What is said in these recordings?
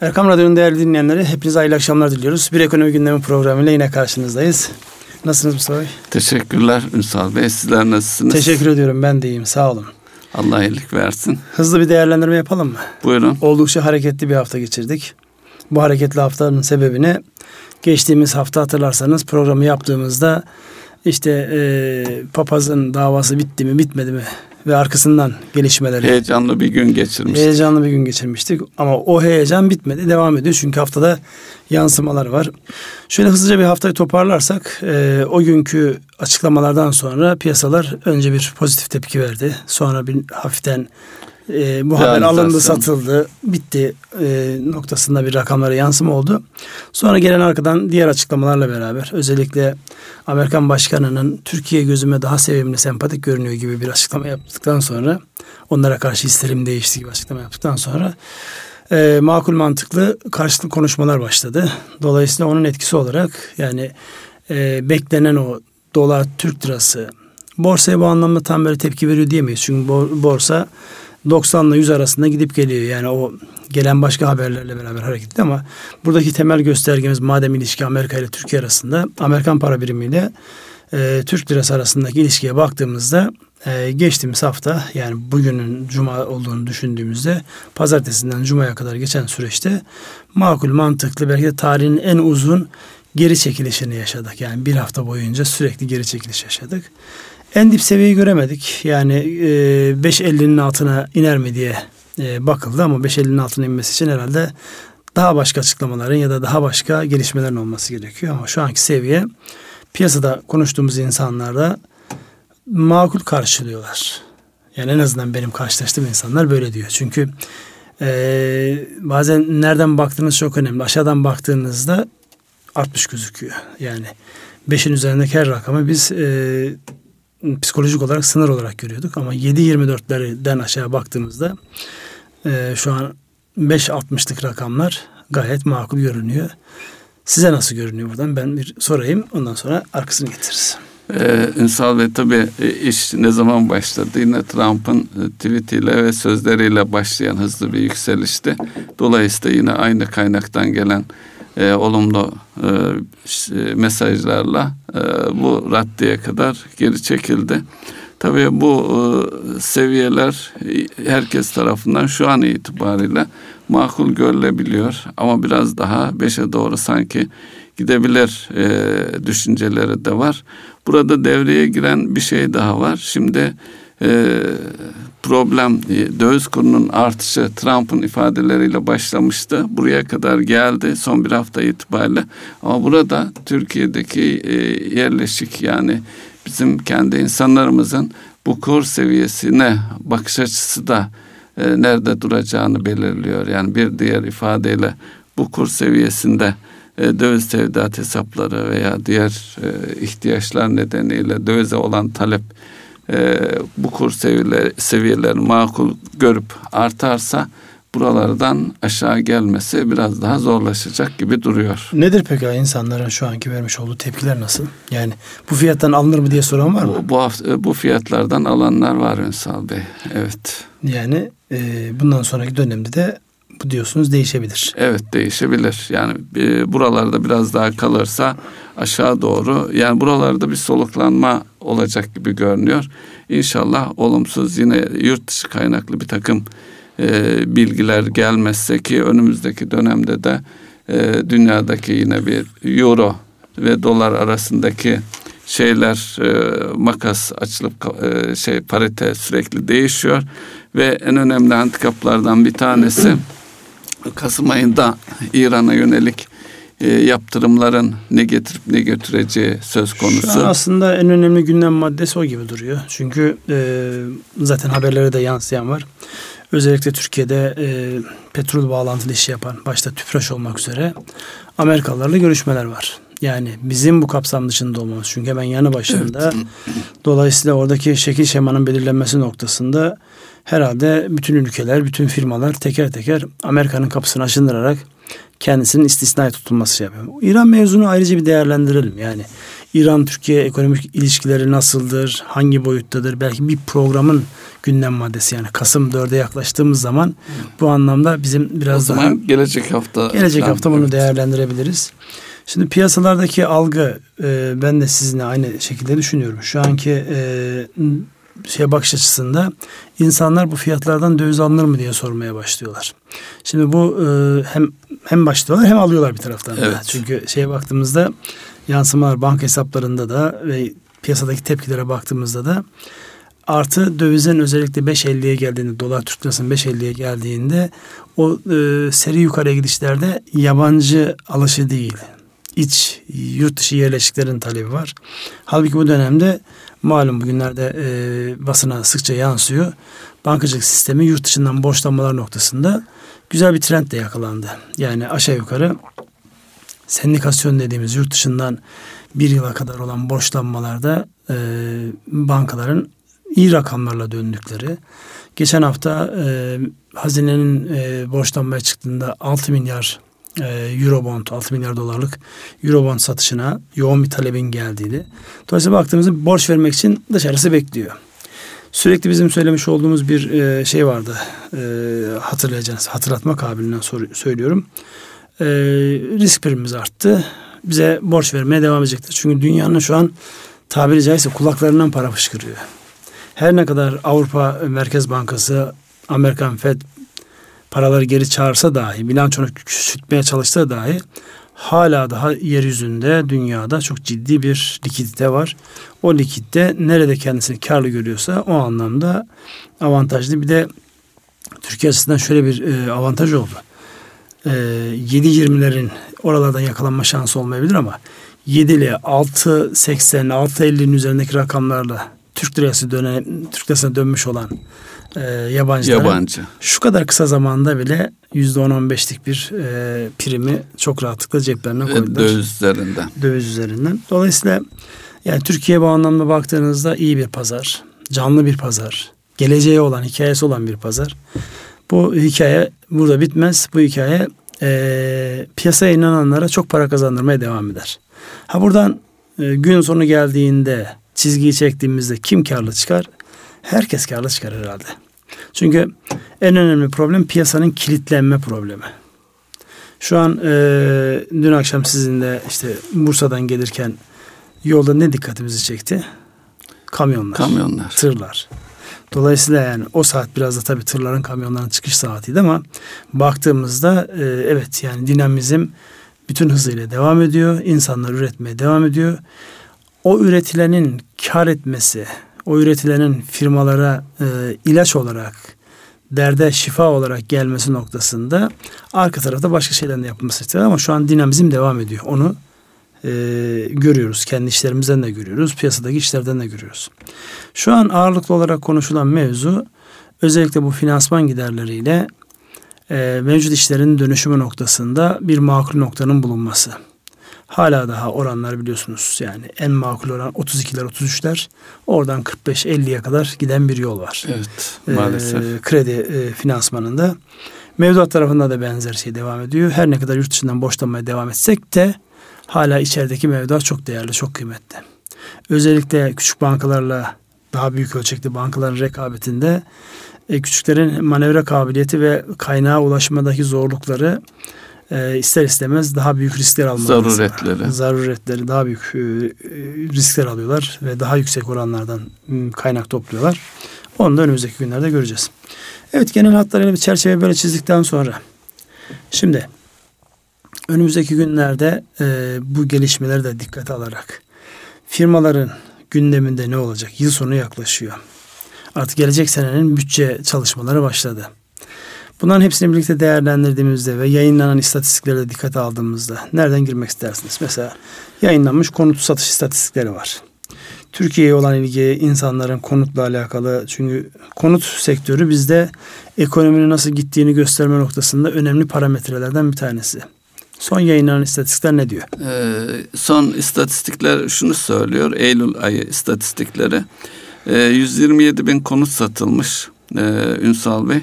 Erkam Radyo'nun değerli dinleyenleri hepinize hayırlı akşamlar diliyoruz. Bir ekonomi gündemi programıyla yine karşınızdayız. Nasılsınız Mustafa Bey? Teşekkürler Ünsal Bey. Sizler nasılsınız? Teşekkür ediyorum. Ben de iyiyim. Sağ olun. Allah iyilik versin. Hızlı bir değerlendirme yapalım mı? Buyurun. Oldukça hareketli bir hafta geçirdik. Bu hareketli haftanın sebebini geçtiğimiz hafta hatırlarsanız programı yaptığımızda işte e, papazın davası bitti mi bitmedi mi ve arkasından gelişmeleri. Heyecanlı bir gün geçirmiştik. Heyecanlı bir gün geçirmiştik ama o heyecan bitmedi devam ediyor çünkü haftada yansımalar var. Şöyle hızlıca bir haftayı toparlarsak e, o günkü açıklamalardan sonra piyasalar önce bir pozitif tepki verdi. Sonra bir hafiften e, bu haber alındı satıldı bitti e, noktasında bir rakamlara yansıma oldu. Sonra gelen arkadan diğer açıklamalarla beraber özellikle Amerikan Başkanı'nın Türkiye gözüme daha sevimli sempatik görünüyor gibi bir açıklama yaptıktan sonra onlara karşı hislerim değişti gibi açıklama yaptıktan sonra e, makul mantıklı karşılıklı konuşmalar başladı. Dolayısıyla onun etkisi olarak yani e, beklenen o dolar Türk lirası borsaya bu anlamda tam böyle tepki veriyor diyemeyiz. Çünkü borsa 90 ile 100 arasında gidip geliyor. Yani o gelen başka haberlerle beraber hareketli ama buradaki temel göstergemiz madem ilişki Amerika ile Türkiye arasında Amerikan para birimiyle e, Türk lirası arasındaki ilişkiye baktığımızda e, geçtiğimiz hafta yani bugünün cuma olduğunu düşündüğümüzde pazartesinden cumaya kadar geçen süreçte makul mantıklı belki de tarihin en uzun geri çekilişini yaşadık. Yani bir hafta boyunca sürekli geri çekiliş yaşadık. En dip seviyeyi göremedik. Yani e, 5.50'nin altına iner mi diye e, bakıldı ama 5.50'nin altına inmesi için herhalde daha başka açıklamaların ya da daha başka gelişmelerin olması gerekiyor. Ama şu anki seviye piyasada konuştuğumuz insanlarda makul karşılıyorlar. Yani en azından benim karşılaştığım insanlar böyle diyor. Çünkü e, bazen nereden baktığınız çok önemli. Aşağıdan baktığınızda artmış gözüküyor. Yani beşin üzerindeki her rakamı biz e, psikolojik olarak sınır olarak görüyorduk. Ama 7.24'lerden aşağı baktığımızda e, şu an 5.60'lık rakamlar gayet makul görünüyor. Size nasıl görünüyor buradan? Ben bir sorayım. Ondan sonra arkasını getiririz. Ee, Ünsal Bey tabii e, iş ne zaman başladı? Yine Trump'ın e, tweetiyle ve sözleriyle başlayan hızlı bir yükselişti. Dolayısıyla yine aynı kaynaktan gelen e, olumlu e, mesajlarla e, bu raddeye kadar geri çekildi. Tabii bu e, seviyeler herkes tarafından şu an itibariyle makul görülebiliyor ama biraz daha beşe doğru sanki gidebilir e, düşünceleri de var. Burada devreye giren bir şey daha var. Şimdi e, problem e, döviz kurunun artışı Trump'ın ifadeleriyle başlamıştı. Buraya kadar geldi son bir hafta itibariyle. Ama burada Türkiye'deki e, yerleşik yani bizim kendi insanlarımızın bu kur seviyesine bakış açısı da e, nerede duracağını belirliyor. Yani bir diğer ifadeyle bu kur seviyesinde e, döviz tevdiat hesapları veya diğer e, ihtiyaçlar nedeniyle dövize olan talep e, bu kur seviyeleri, seviyeleri makul görüp artarsa buralardan aşağı gelmesi biraz daha zorlaşacak gibi duruyor. Nedir peki insanların şu anki vermiş olduğu tepkiler nasıl? Yani bu fiyattan alınır mı diye soran var mı? Bu, bu, hafta, bu fiyatlardan alanlar var Ünsal Bey. Evet. Yani e, bundan sonraki dönemde de bu diyorsunuz değişebilir. Evet değişebilir. Yani e, buralarda biraz daha kalırsa aşağı doğru yani buralarda bir soluklanma olacak gibi görünüyor. İnşallah olumsuz yine yurt dışı kaynaklı bir takım e, bilgiler gelmezse ki önümüzdeki dönemde de e, dünyadaki yine bir euro ve dolar arasındaki şeyler e, makas açılıp e, şey parite sürekli değişiyor ve en önemli handikaplardan bir tanesi Kasım ayında İran'a yönelik e, yaptırımların ne getirip ne götüreceği söz konusu. Şu an aslında en önemli gündem maddesi o gibi duruyor. Çünkü e, zaten haberlere de yansıyan var. Özellikle Türkiye'de e, petrol bağlantılı iş yapan başta TÜPRAŞ olmak üzere Amerikalılarla görüşmeler var. Yani bizim bu kapsam dışında olmamız. Çünkü hemen yanı başında. Evet. Dolayısıyla oradaki şekil şemanın belirlenmesi noktasında herhalde bütün ülkeler, bütün firmalar teker teker Amerika'nın kapısını aşındırarak kendisinin istisnai tutulması şey yapıyor. İran mevzunu ayrıca bir değerlendirelim. Yani İran-Türkiye ekonomik ilişkileri nasıldır, hangi boyuttadır? Belki bir programın gündem maddesi yani Kasım 4'e yaklaştığımız zaman bu anlamda bizim biraz o zaman daha gelecek hafta gelecek falan, hafta bunu evet. değerlendirebiliriz. Şimdi piyasalardaki algı e, ben de sizinle aynı şekilde düşünüyorum. Şu anki e, şey bakış açısında insanlar bu fiyatlardan döviz alınır mı diye sormaya başlıyorlar. Şimdi bu e, hem hem başlıyorlar hem alıyorlar bir taraftan da. Evet. Çünkü şeye baktığımızda yansımalar banka hesaplarında da ve piyasadaki tepkilere baktığımızda da artı dövizin özellikle 5.50'ye geldiğinde dolar Türk lirasının 5.50'ye geldiğinde o e, seri yukarıya gidişlerde yabancı alışı değil iç yurt dışı yerleşiklerin talebi var. Halbuki bu dönemde malum bugünlerde e, basına sıkça yansıyor. Bankacılık sistemi yurt dışından borçlanmalar noktasında güzel bir trend de yakalandı. Yani aşağı yukarı sendikasyon dediğimiz yurt dışından bir yıla kadar olan borçlanmalarda e, bankaların iyi rakamlarla döndükleri. Geçen hafta e, hazinenin e, borçlanmaya çıktığında 6 milyar Eurobond 6 milyar dolarlık Eurobond satışına yoğun bir talebin geldiğini. Dolayısıyla baktığımızda borç vermek için dışarısı bekliyor. Sürekli bizim söylemiş olduğumuz bir e, şey vardı. E, hatırlayacağınız, hatırlatma kabiliğinden söylüyorum. E, risk primimiz arttı. Bize borç vermeye devam edecektir. Çünkü dünyanın şu an tabiri caizse kulaklarından para fışkırıyor. Her ne kadar Avrupa Merkez Bankası, Amerikan Fed paraları geri çağırsa dahi, bilançonu küçültmeye çalışsa dahi hala daha yeryüzünde, dünyada çok ciddi bir likidite var. O likitte nerede kendisini karlı görüyorsa o anlamda avantajlı. Bir de Türkiye açısından şöyle bir e, avantaj oldu. E, 7.20'lerin oralardan yakalanma şansı olmayabilir ama 7'li, 6.80, 6.50'nin üzerindeki rakamlarla Türk lirası dönen, Türk lirasına dönmüş olan e, Yabancı. şu kadar kısa zamanda bile %10-15'lik bir e, primi çok rahatlıkla ceplerine koydular. Döviz üzerinden. Döviz üzerinden. Dolayısıyla yani Türkiye bu anlamda baktığınızda iyi bir pazar. Canlı bir pazar. Geleceğe olan, hikayesi olan bir pazar. Bu hikaye burada bitmez. Bu hikaye e, piyasaya inananlara çok para kazandırmaya devam eder. Ha buradan e, gün sonu geldiğinde çizgiyi çektiğimizde kim karlı çıkar? Herkes karlı çıkar herhalde. Çünkü en önemli problem piyasanın kilitlenme problemi. Şu an e, dün akşam sizinle işte Bursa'dan gelirken yolda ne dikkatimizi çekti? Kamyonlar. Kamyonlar. Tırlar. Dolayısıyla yani o saat biraz da tabii tırların kamyonların çıkış saatiydi ama baktığımızda e, evet yani dinamizm bütün hızıyla devam ediyor. İnsanlar üretmeye devam ediyor. O üretilenin kar etmesi, o üretilenin firmalara e, ilaç olarak, derde şifa olarak gelmesi noktasında arka tarafta başka şeylerin de yapılması istiyor ama şu an dinamizm devam ediyor. Onu e, görüyoruz. Kendi işlerimizden de görüyoruz. Piyasadaki işlerden de görüyoruz. Şu an ağırlıklı olarak konuşulan mevzu özellikle bu finansman giderleriyle e, mevcut işlerin dönüşümü noktasında bir makul noktanın bulunması. Hala daha oranlar biliyorsunuz yani en makul oran 32'ler 33'ler oradan 45-50'ye kadar giden bir yol var. Evet maalesef. E, kredi e, finansmanında. Mevduat tarafında da benzer şey devam ediyor. Her ne kadar yurt dışından borçlanmaya devam etsek de hala içerideki mevduat çok değerli, çok kıymetli. Özellikle küçük bankalarla daha büyük ölçekli bankaların rekabetinde e, küçüklerin manevra kabiliyeti ve kaynağa ulaşmadaki zorlukları e, ister istemez daha büyük riskler almaları. Zaruretleri. Zaruretleri daha büyük e, riskler alıyorlar ve daha yüksek oranlardan kaynak topluyorlar. Onu da önümüzdeki günlerde göreceğiz. Evet genel hatlarıyla bir çerçeve böyle çizdikten sonra şimdi önümüzdeki günlerde e, bu gelişmeleri de dikkate alarak firmaların gündeminde ne olacak? Yıl sonu yaklaşıyor. Artık gelecek senenin bütçe çalışmaları başladı. Bunların hepsini birlikte değerlendirdiğimizde ve yayınlanan istatistikleri de dikkate aldığımızda nereden girmek istersiniz? Mesela yayınlanmış konut satış istatistikleri var. Türkiye'ye olan ilgi, insanların konutla alakalı çünkü konut sektörü bizde ekonominin nasıl gittiğini gösterme noktasında önemli parametrelerden bir tanesi. Son yayınlanan istatistikler ne diyor? Ee, son istatistikler şunu söylüyor. Eylül ayı istatistikleri. Ee, 127 bin konut satılmış ee, Ünsal Bey.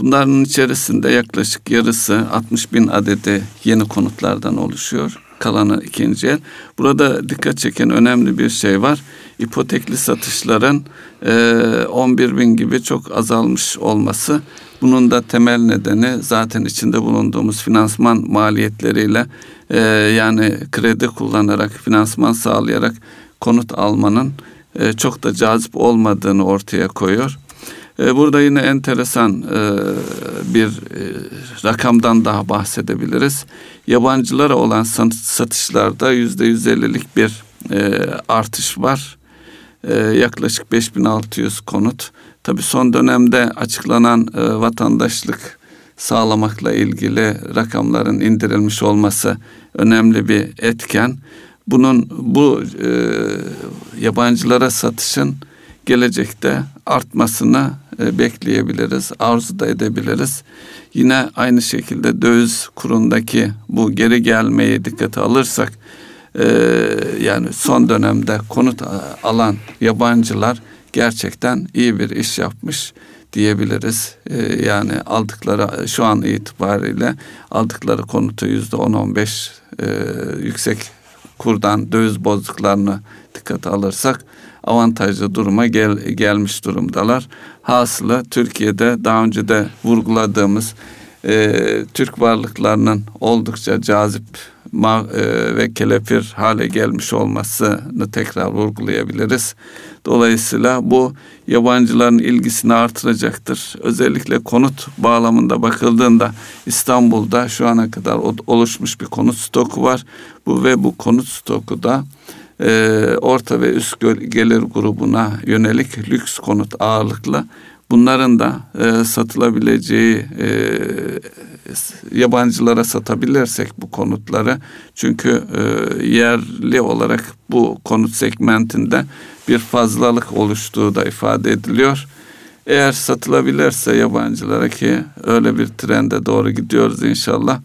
Bunların içerisinde yaklaşık yarısı 60 bin adedi yeni konutlardan oluşuyor. kalanı ikinci el. Burada dikkat çeken önemli bir şey var. İpotekli satışların e, 11 bin gibi çok azalmış olması. Bunun da temel nedeni zaten içinde bulunduğumuz finansman maliyetleriyle e, yani kredi kullanarak, finansman sağlayarak konut almanın e, çok da cazip olmadığını ortaya koyuyor. E, burada yine enteresan e, bir e, rakamdan daha bahsedebiliriz. Yabancılara olan satışlarda yüzde yüz ellilik bir artış var. Yaklaşık 5600 konut. Tabi son dönemde açıklanan vatandaşlık sağlamakla ilgili rakamların indirilmiş olması önemli bir etken. Bunun bu yabancılara satışın gelecekte artmasını bekleyebiliriz, arzu da edebiliriz. Yine aynı şekilde döviz kurundaki bu geri gelmeyi dikkate alırsak e, yani son dönemde konut alan yabancılar gerçekten iyi bir iş yapmış diyebiliriz. E, yani aldıkları şu an itibariyle aldıkları konutu yüzde on on beş yüksek kurdan döviz bozduklarını dikkate alırsak avantajlı duruma gel, gelmiş durumdalar. Hasılı Türkiye'de daha önce de vurguladığımız e, Türk varlıklarının oldukça cazip ma, e, ve kelepir hale gelmiş olmasını tekrar vurgulayabiliriz. Dolayısıyla bu yabancıların ilgisini artıracaktır. Özellikle konut bağlamında bakıldığında İstanbul'da şu ana kadar oluşmuş bir konut stoku var. Bu ve bu konut stoku da e, orta ve üst gelir grubuna yönelik lüks konut ağırlıklı bunların da e, satılabileceği e, yabancılara satabilirsek bu konutları çünkü e, yerli olarak bu konut segmentinde bir fazlalık oluştuğu da ifade ediliyor. Eğer satılabilirse yabancılara ki öyle bir trende doğru gidiyoruz inşallah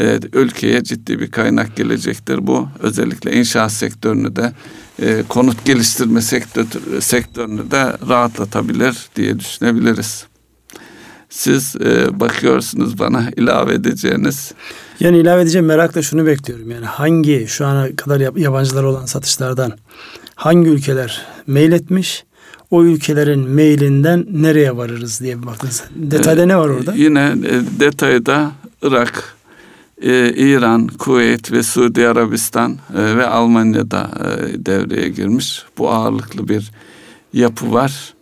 e, ülkeye ciddi bir kaynak gelecektir bu. Özellikle inşaat sektörünü de e, konut geliştirme sektör, sektörünü de rahatlatabilir diye düşünebiliriz. Siz e, bakıyorsunuz bana ilave edeceğiniz. Yani ilave edeceğim merakla şunu bekliyorum. Yani hangi şu ana kadar yabancılar olan satışlardan hangi ülkeler mail etmiş? O ülkelerin mailinden nereye varırız diye bir baktınız. Detayda ee, ne var orada? Yine e, detayda Irak, e, İran, Kuveyt ve Suudi Arabistan e, ve Almanya'da e, devreye girmiş. Bu ağırlıklı bir yapı var.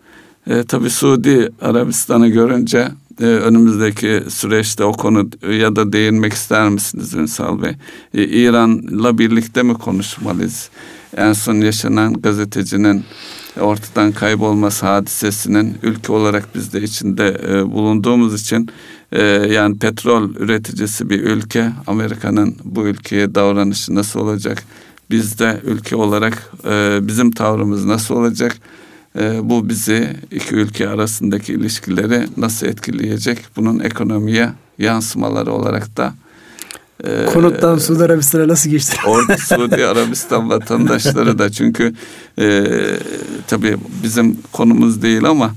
E, tabii Suudi Arabistan'ı görünce e, önümüzdeki süreçte o konu ya da değinmek ister misiniz Ünsal Bey? E, İran'la birlikte mi konuşmalıyız? En son yaşanan gazetecinin ortadan kaybolması hadisesinin ülke olarak biz de içinde e, bulunduğumuz için e, yani petrol üreticisi bir ülke Amerika'nın bu ülkeye davranışı nasıl olacak? Biz de ülke olarak e, bizim tavrımız nasıl olacak? E, bu bizi iki ülke arasındaki ilişkileri nasıl etkileyecek? Bunun ekonomiye yansımaları olarak da ee, Konuttan Suudi Arabistan'a nasıl geçti? Orada Suudi Arabistan vatandaşları da çünkü e, tabii bizim konumuz değil ama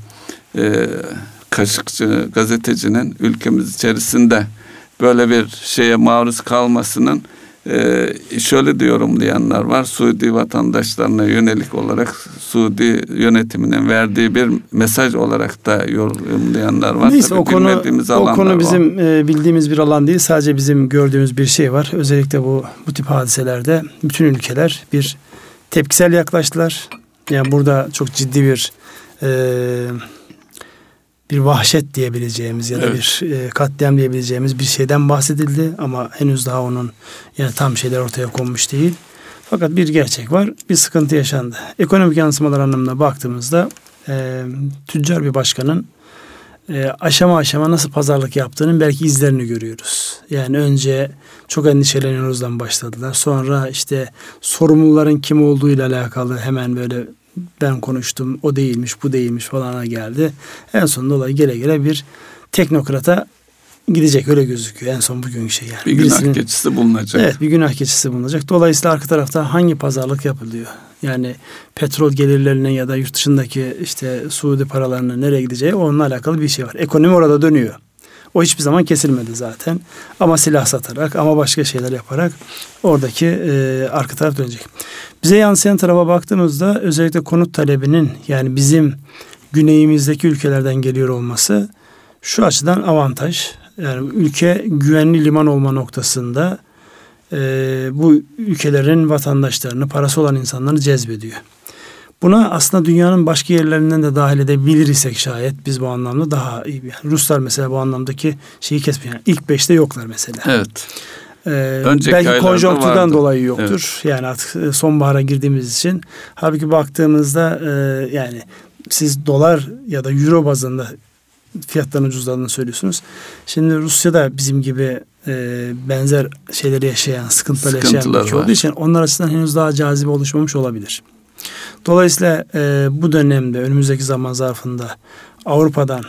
e, kaşıkçı gazetecinin ülkemiz içerisinde böyle bir şeye maruz kalmasının ee, şöyle de yorumlayanlar var. Suudi vatandaşlarına yönelik olarak Suudi yönetiminin verdiği bir mesaj olarak da yorumlayanlar var. Neyse Tabii o konu o konu bizim o. E, bildiğimiz bir alan değil. Sadece bizim gördüğümüz bir şey var. Özellikle bu bu tip hadiselerde bütün ülkeler bir tepkisel yaklaştılar. Yani burada çok ciddi bir e, bir vahşet diyebileceğimiz ya da evet. bir e, katliam diyebileceğimiz bir şeyden bahsedildi ama henüz daha onun yani tam şeyler ortaya konmuş değil. Fakat bir gerçek var, bir sıkıntı yaşandı. Ekonomik yansımalar anlamına baktığımızda e, tüccar bir başkanın e, aşama aşama nasıl pazarlık yaptığının belki izlerini görüyoruz. Yani önce çok endişeleniyoruzdan başladılar. Sonra işte sorumluların kim olduğu ile alakalı hemen böyle ben konuştum o değilmiş bu değilmiş falana geldi. En sonunda olay gele gele bir teknokrata gidecek öyle gözüküyor en son bugün şey yani. Bir günah Birisinin, keçisi bulunacak. Evet bir günah keçisi bulunacak. Dolayısıyla arka tarafta hangi pazarlık yapılıyor? Yani petrol gelirlerine ya da yurt dışındaki işte Suudi paralarının nereye gideceği onunla alakalı bir şey var. Ekonomi orada dönüyor. O hiçbir zaman kesilmedi zaten. Ama silah satarak ama başka şeyler yaparak oradaki e, arka taraf dönecek. Bize yansıyan tarafa baktığımızda özellikle konut talebinin yani bizim güneyimizdeki ülkelerden geliyor olması şu açıdan avantaj. Yani ülke güvenli liman olma noktasında e, bu ülkelerin vatandaşlarını, parası olan insanları cezbediyor. Buna aslında dünyanın başka yerlerinden de dahil edebilir isek şayet biz bu anlamda daha iyi. Yani Ruslar mesela bu anlamdaki şeyi kesmiyor. Yani ilk beşte yoklar mesela. Evet. Ee, belki konjonktürden dolayı yoktur. Evet. Yani artık e, sonbahara girdiğimiz için. Halbuki baktığımızda e, yani siz dolar ya da euro bazında fiyatların ucuzladığını söylüyorsunuz. Şimdi Rusya'da bizim gibi e, benzer şeyleri yaşayan, sıkıntılar yaşayan bir ülke olduğu için onlar açısından henüz daha cazibe oluşmamış olabilir. Dolayısıyla e, bu dönemde önümüzdeki zaman zarfında Avrupa'dan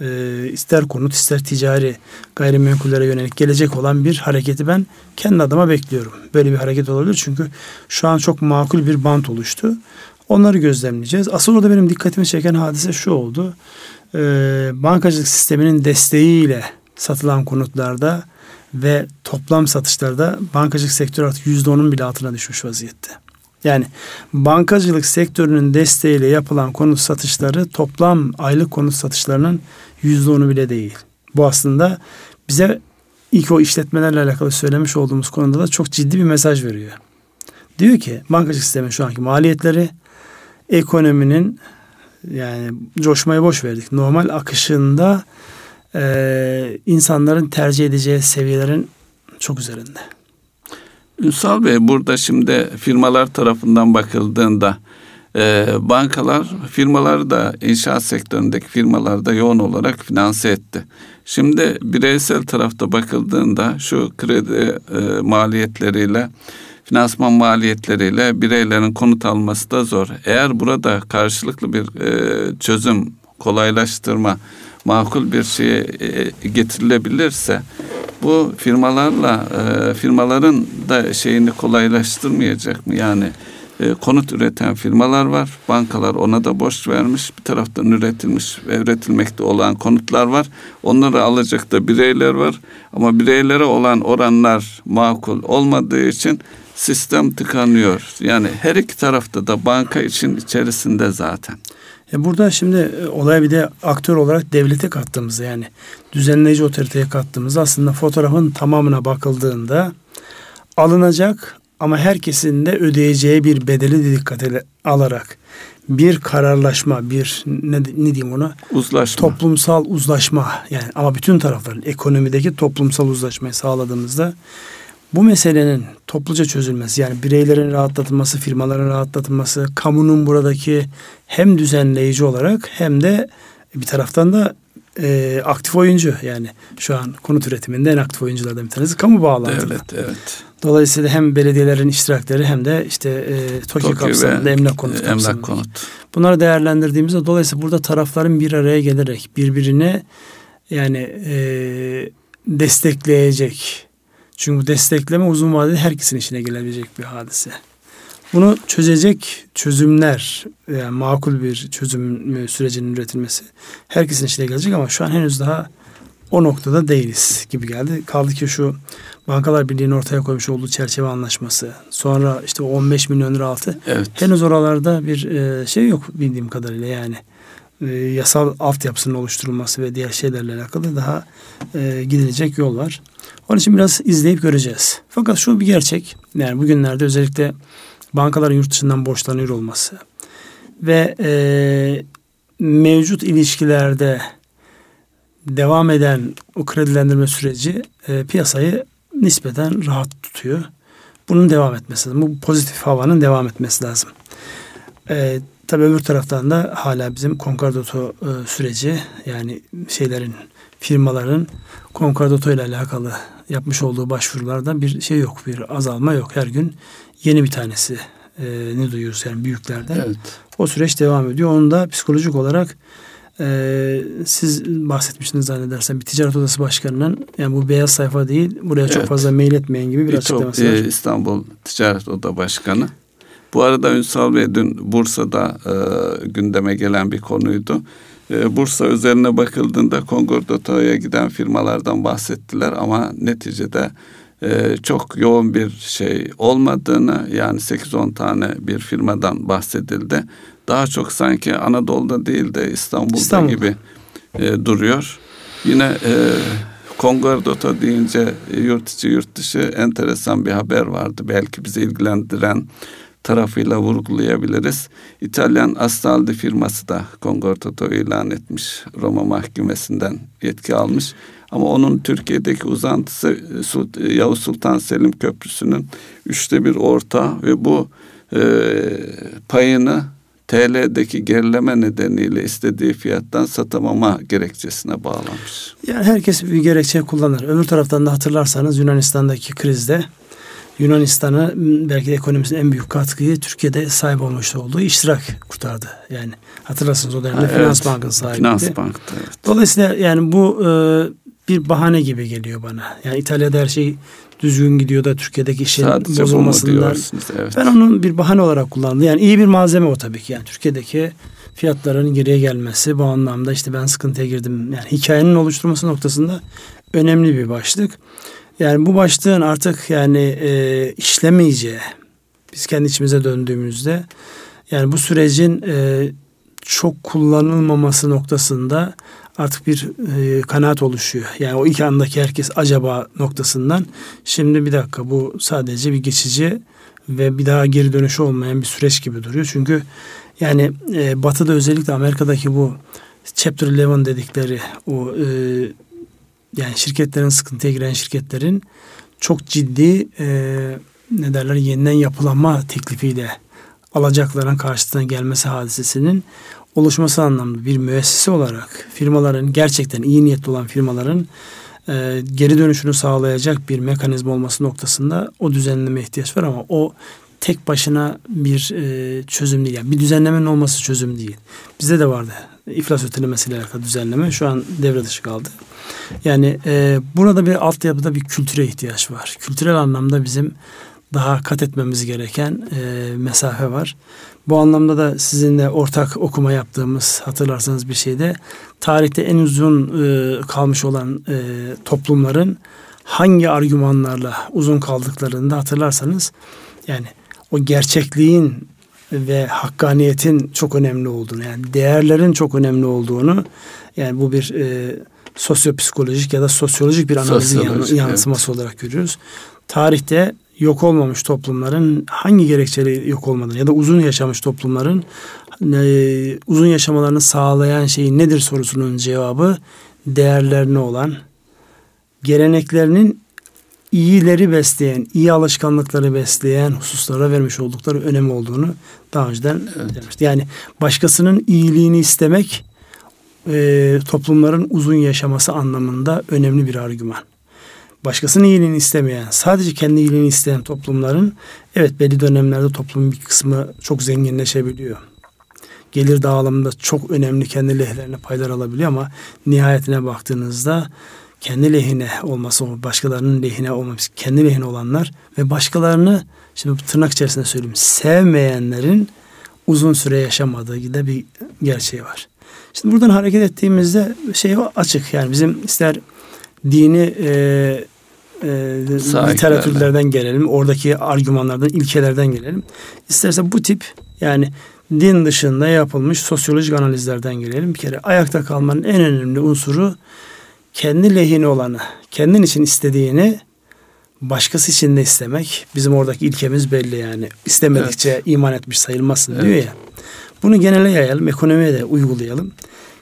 e, ister konut ister ticari gayrimenkullere yönelik gelecek olan bir hareketi ben kendi adıma bekliyorum. Böyle bir hareket olabilir çünkü şu an çok makul bir bant oluştu. Onları gözlemleyeceğiz. Asıl orada benim dikkatimi çeken hadise şu oldu. E, bankacılık sisteminin desteğiyle satılan konutlarda ve toplam satışlarda bankacılık sektörü artık yüzde onun bile altına düşmüş vaziyette. Yani bankacılık sektörünün desteğiyle yapılan konut satışları toplam aylık konut satışlarının yüzde onu bile değil. Bu aslında bize ilk o işletmelerle alakalı söylemiş olduğumuz konuda da çok ciddi bir mesaj veriyor. Diyor ki bankacılık sistemin şu anki maliyetleri ekonominin yani coşmayı boş verdik. Normal akışında e, insanların tercih edeceği seviyelerin çok üzerinde. Ünsal Bey burada şimdi firmalar tarafından bakıldığında e, bankalar firmaları da inşaat sektöründeki firmaları da yoğun olarak finanse etti. Şimdi bireysel tarafta bakıldığında şu kredi e, maliyetleriyle finansman maliyetleriyle bireylerin konut alması da zor. Eğer burada karşılıklı bir e, çözüm kolaylaştırma makul bir şeye e, getirilebilirse bu firmalarla e, firmaların da şeyini kolaylaştırmayacak mı? Yani e, konut üreten firmalar var. Bankalar ona da borç vermiş. Bir taraftan üretilmiş ve üretilmekte olan konutlar var. Onları alacak da bireyler var. Ama bireylere olan oranlar makul olmadığı için sistem tıkanıyor. Yani her iki tarafta da banka için içerisinde zaten. E burada şimdi e, olaya bir de aktör olarak devlete kattığımızda yani düzenleyici otoriteye kattığımızda aslında fotoğrafın tamamına bakıldığında alınacak ama herkesin de ödeyeceği bir bedeli de dikkate alarak bir kararlaşma, bir ne, ne diyeyim ona? Uzlaşma. Toplumsal uzlaşma yani ama bütün tarafların ekonomideki toplumsal uzlaşmayı sağladığımızda bu meselenin topluca çözülmesi yani bireylerin rahatlatılması, firmaların rahatlatılması, kamunun buradaki hem düzenleyici olarak hem de bir taraftan da e, aktif oyuncu yani şu an konut üretiminde en aktif oyunculardan bir tanesi kamu bağlantılı. Evet, evet. Dolayısıyla hem belediyelerin iştirakleri hem de işte e, TOKİ, TOKİ kapsamında emlak konut emlak kapsamında. konut. Bunları değerlendirdiğimizde dolayısıyla burada tarafların bir araya gelerek birbirine yani e, destekleyecek çünkü bu destekleme uzun vadede herkesin işine gelebilecek bir hadise. Bunu çözecek çözümler, yani makul bir çözüm sürecinin üretilmesi herkesin işine gelecek ama şu an henüz daha o noktada değiliz gibi geldi. Kaldı ki şu Bankalar Birliği'nin ortaya koymuş olduğu çerçeve anlaşması, sonra işte o 15 milyon lira altı evet. henüz oralarda bir e, şey yok bildiğim kadarıyla yani e, yasal altyapısının oluşturulması ve diğer şeylerle alakalı daha e, gidilecek yol var. Onun için biraz izleyip göreceğiz. Fakat şu bir gerçek. Yani bugünlerde özellikle bankaların yurt dışından borçlanıyor olması ve e, mevcut ilişkilerde devam eden o kredilendirme süreci e, piyasayı nispeten rahat tutuyor. Bunun devam etmesi lazım. Bu pozitif havanın devam etmesi lazım. E, tabii öbür taraftan da hala bizim konkordato e, süreci yani şeylerin firmaların konkordato ile alakalı yapmış olduğu başvurularda bir şey yok, bir azalma yok. Her gün yeni bir tanesi e, ne duyuyoruz yani büyüklerden. Evet. O süreç devam ediyor. Onu da psikolojik olarak e, siz bahsetmiştiniz zannedersem bir ticaret odası başkanının yani bu beyaz sayfa değil buraya evet. çok fazla mail etmeyin gibi bir Birçok, açıklaması var. E, İstanbul Ticaret Oda Başkanı. Bu arada Ünsal Bey dün Bursa'da e, gündeme gelen bir konuydu. e, Bursa üzerine bakıldığında Kongordoto'ya giden firmalardan bahsettiler ama neticede e, çok yoğun bir şey olmadığını yani 8-10 tane bir firmadan bahsedildi. Daha çok sanki Anadolu'da değil de İstanbul'da İstanbul. gibi e, duruyor. Yine e, Kongordoto deyince yurt içi yurt dışı enteresan bir haber vardı. Belki bizi ilgilendiren tarafıyla vurgulayabiliriz. İtalyan Astaldi firması da Kongordoto ilan etmiş. Roma mahkemesinden yetki almış. Ama onun Türkiye'deki uzantısı Yavuz Sultan Selim Köprüsü'nün üçte bir orta ve bu e, payını TL'deki gerileme nedeniyle istediği fiyattan satamama gerekçesine bağlamış. Yani herkes bir gerekçe kullanır. Öbür taraftan da hatırlarsanız Yunanistan'daki krizde Yunanistan'ı belki de ekonomisinin en büyük katkıyı Türkiye'de sahip olmuş olduğu iştirak kurtardı. Yani hatırlarsınız o dönemde ha, Finans evet. Bank'ın sahibiydi. Finans Bank'tı. Evet. Dolayısıyla yani bu e, bir bahane gibi geliyor bana. Yani İtalya'da her şey düzgün gidiyor da Türkiye'deki işin Sadece bozulmasından. Evet. Ben onun bir bahane olarak kullandım. Yani iyi bir malzeme o tabii ki. Yani Türkiye'deki fiyatların geriye gelmesi bu anlamda işte ben sıkıntıya girdim. Yani hikayenin oluşturması noktasında önemli bir başlık. Yani bu başlığın artık yani e, işlemeyeceği biz kendi içimize döndüğümüzde yani bu sürecin e, çok kullanılmaması noktasında artık bir e, kanaat oluşuyor. Yani o ilk andaki herkes acaba noktasından şimdi bir dakika bu sadece bir geçici ve bir daha geri dönüşü olmayan bir süreç gibi duruyor. Çünkü yani e, Batı'da özellikle Amerika'daki bu Chapter 11 dedikleri o e, yani şirketlerin sıkıntıya giren şirketlerin çok ciddi e, ne derler yeniden yapılanma teklifiyle alacakların karşısına gelmesi hadisesinin oluşması anlamında bir müessese olarak firmaların gerçekten iyi niyetli olan firmaların e, geri dönüşünü sağlayacak bir mekanizma olması noktasında o düzenleme ihtiyaç var ama o tek başına bir e, çözüm değil. Yani bir düzenlemenin olması çözüm değil. Bizde de vardı. İflas ötelemesiyle alakalı düzenleme şu an devre dışı kaldı. Yani e, burada bir altyapıda bir kültüre ihtiyaç var. Kültürel anlamda bizim daha kat etmemiz gereken e, mesafe var. Bu anlamda da sizinle ortak okuma yaptığımız hatırlarsanız bir şeyde tarihte en uzun e, kalmış olan e, toplumların hangi argümanlarla uzun kaldıklarını da hatırlarsanız yani o gerçekliğin ve hakkaniyetin çok önemli olduğunu yani değerlerin çok önemli olduğunu yani bu bir e, sosyopsikolojik ya da sosyolojik bir analizin yansıması evet. olarak görüyoruz. Tarihte yok olmamış toplumların hangi gerekçeyle yok olmadığını ya da uzun yaşamış toplumların e, uzun yaşamalarını sağlayan şey nedir sorusunun cevabı değerlerine olan geleneklerinin iyileri besleyen, iyi alışkanlıkları besleyen hususlara vermiş oldukları önem olduğunu daha önceden evet. demişti. Yani başkasının iyiliğini istemek e, toplumların uzun yaşaması anlamında önemli bir argüman başkasının iyiliğini istemeyen, sadece kendi iyiliğini isteyen toplumların evet belli dönemlerde toplumun bir kısmı çok zenginleşebiliyor. Gelir dağılımında çok önemli kendi lehlerine paylar alabiliyor ama nihayetine baktığınızda kendi lehine olması, başkalarının lehine olmaması, kendi lehine olanlar ve başkalarını şimdi tırnak içerisinde söyleyeyim sevmeyenlerin uzun süre yaşamadığı gibi bir gerçeği var. Şimdi buradan hareket ettiğimizde şey açık yani bizim ister dini e, e, literatürlerden gelelim. Oradaki argümanlardan, ilkelerden gelelim. İsterse bu tip yani din dışında yapılmış sosyolojik analizlerden gelelim. Bir kere ayakta kalmanın en önemli unsuru kendi lehine olanı, kendin için istediğini başkası için de istemek. Bizim oradaki ilkemiz belli yani. İstemedikçe evet. iman etmiş sayılmazsın evet. diyor ya. Bunu genele yayalım, ekonomiye de uygulayalım.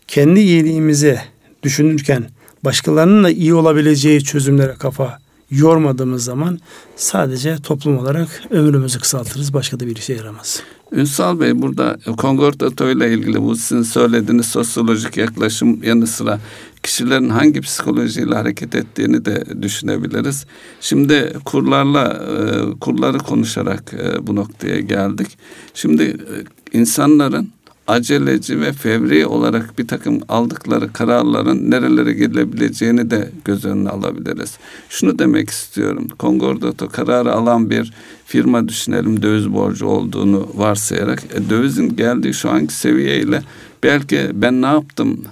Kendi iyiliğimizi düşünürken başkalarının da iyi olabileceği çözümlere kafa yormadığımız zaman sadece toplum olarak ömrümüzü kısaltırız. Başka da bir işe yaramaz. Ünsal Bey burada Kongordato ile ilgili bu sizin söylediğiniz sosyolojik yaklaşım yanı sıra kişilerin hangi psikolojiyle hareket ettiğini de düşünebiliriz. Şimdi kurlarla e, kurları konuşarak e, bu noktaya geldik. Şimdi e, insanların aceleci ve fevri olarak bir takım aldıkları kararların nerelere gidilebileceğini de göz önüne alabiliriz. Şunu demek istiyorum. Kongordato kararı alan bir firma düşünelim döviz borcu olduğunu varsayarak e, dövizin geldiği şu anki seviyeyle belki ben ne yaptım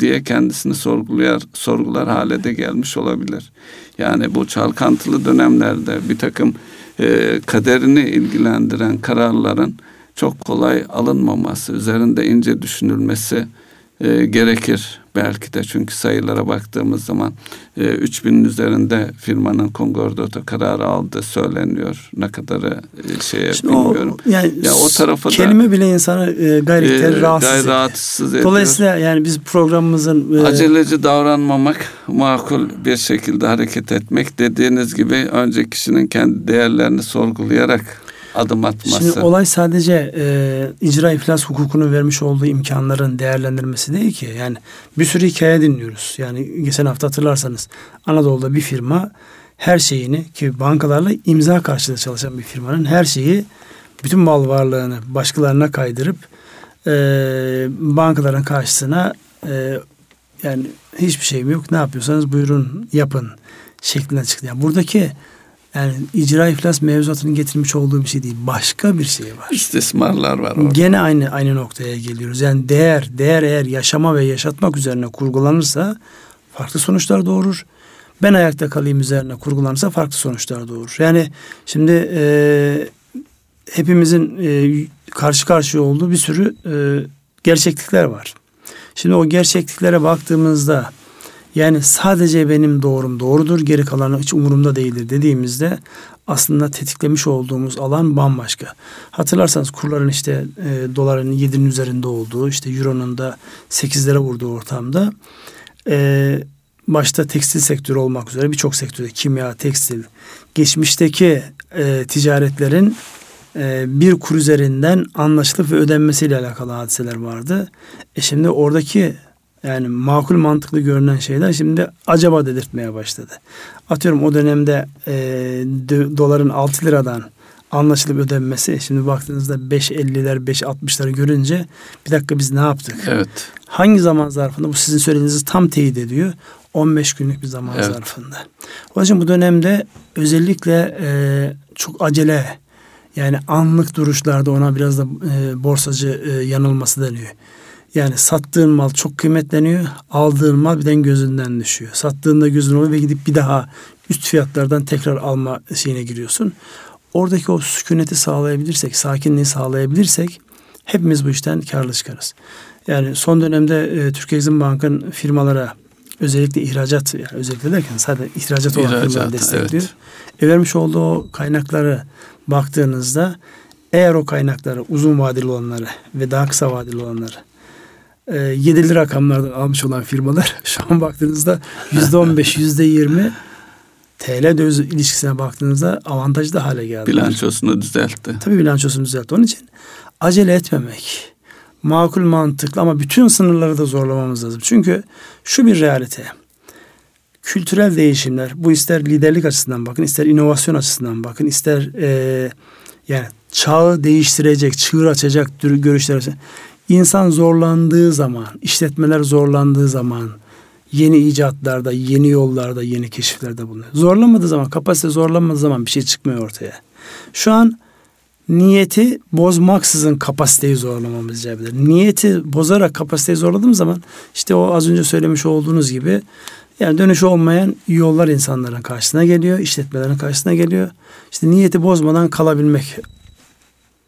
diye kendisini sorgular, sorgular hale de gelmiş olabilir. Yani bu çalkantılı dönemlerde bir takım e, kaderini ilgilendiren kararların çok kolay alınmaması, üzerinde ince düşünülmesi e, gerekir belki de. Çünkü sayılara baktığımız zaman e, 3000'in üzerinde firmanın Kongordato kararı aldı söyleniyor. Ne kadarı e, şeye Şimdi bilmiyorum. O, yani ya o tarafa kelime da, bile insanı e, gayri e, rahatsız, gayri rahatsız ediyor. Dolayısıyla yani biz programımızın e, aceleci davranmamak, makul bir şekilde hareket etmek dediğiniz gibi önce kişinin kendi değerlerini sorgulayarak adım atması. Şimdi olay sadece e, icra iflas hukukunun vermiş olduğu imkanların değerlendirmesi değil ki. Yani bir sürü hikaye dinliyoruz. Yani geçen hafta hatırlarsanız Anadolu'da bir firma her şeyini ki bankalarla imza karşılığı çalışan bir firmanın her şeyi bütün mal varlığını başkalarına kaydırıp e, bankaların karşısına e, yani hiçbir şeyim yok ne yapıyorsanız buyurun yapın şeklinde çıktı. Yani buradaki yani icra iflas mevzuatının getirmiş olduğu bir şey değil. Başka bir şey var. İstismarlar var orada. Gene aynı aynı noktaya geliyoruz. Yani değer, değer eğer yaşama ve yaşatmak üzerine kurgulanırsa farklı sonuçlar doğurur. Ben ayakta kalayım üzerine kurgulanırsa farklı sonuçlar doğurur. Yani şimdi e, hepimizin e, karşı karşıya olduğu bir sürü e, gerçeklikler var. Şimdi o gerçekliklere baktığımızda yani sadece benim doğrum doğrudur, geri kalanı hiç umurumda değildir dediğimizde aslında tetiklemiş olduğumuz alan bambaşka. Hatırlarsanız kurların işte e, doların 7'nin üzerinde olduğu, işte euronun da 8'lere vurduğu ortamda e, başta tekstil sektörü olmak üzere birçok sektörde kimya, tekstil, geçmişteki e, ticaretlerin e, bir kur üzerinden anlaşılıp ve ödenmesiyle alakalı hadiseler vardı. E şimdi oradaki yani makul mantıklı görünen şeyler şimdi acaba dedirtmeye başladı. Atıyorum o dönemde e, doların 6 liradan anlaşılıp ödenmesi şimdi baktığınızda 5.50'ler 5.60'ları görünce bir dakika biz ne yaptık? Evet. Hangi zaman zarfında bu sizin söylediğinizi tam teyit ediyor. 15 günlük bir zaman evet. zarfında. Onun için bu dönemde özellikle e, çok acele yani anlık duruşlarda ona biraz da e, borsacı e, yanılması deniyor. Yani sattığın mal çok kıymetleniyor. Aldığın mal birden gözünden düşüyor. Sattığında gözün oluyor ve gidip bir daha üst fiyatlardan tekrar alma şeyine giriyorsun. Oradaki o sükuneti sağlayabilirsek, sakinliği sağlayabilirsek hepimiz bu işten karlı çıkarız. Yani son dönemde e, Türkiye Exim Bank'ın firmalara özellikle ihracat yani özellikle derken sadece ihracat olan ihracat, firmaları destekliyor. Evet. E, vermiş olduğu o kaynakları baktığınızda eğer o kaynakları uzun vadeli olanları ve daha kısa vadeli olanları e, yedili rakamlardan almış olan firmalar şu an baktığınızda yüzde on beş, yüzde yirmi TL döviz ilişkisine baktığınızda avantajlı hale geldi. Bilançosunu düzeltti. Tabii bilançosunu düzeltti. Onun için acele etmemek, makul mantıklı ama bütün sınırları da zorlamamız lazım. Çünkü şu bir realite. Kültürel değişimler, bu ister liderlik açısından bakın, ister inovasyon açısından bakın, ister e, yani çağı değiştirecek, çığır açacak görüşler İnsan zorlandığı zaman, işletmeler zorlandığı zaman yeni icatlarda, yeni yollarda, yeni keşiflerde bulunuyor. Zorlanmadığı zaman, kapasite zorlanmadığı zaman bir şey çıkmıyor ortaya. Şu an niyeti bozmaksızın kapasiteyi zorlamamız icap. Niyeti bozarak kapasiteyi zorladığım zaman işte o az önce söylemiş olduğunuz gibi yani dönüş olmayan yollar insanların karşısına geliyor, işletmelerin karşısına geliyor. İşte niyeti bozmadan kalabilmek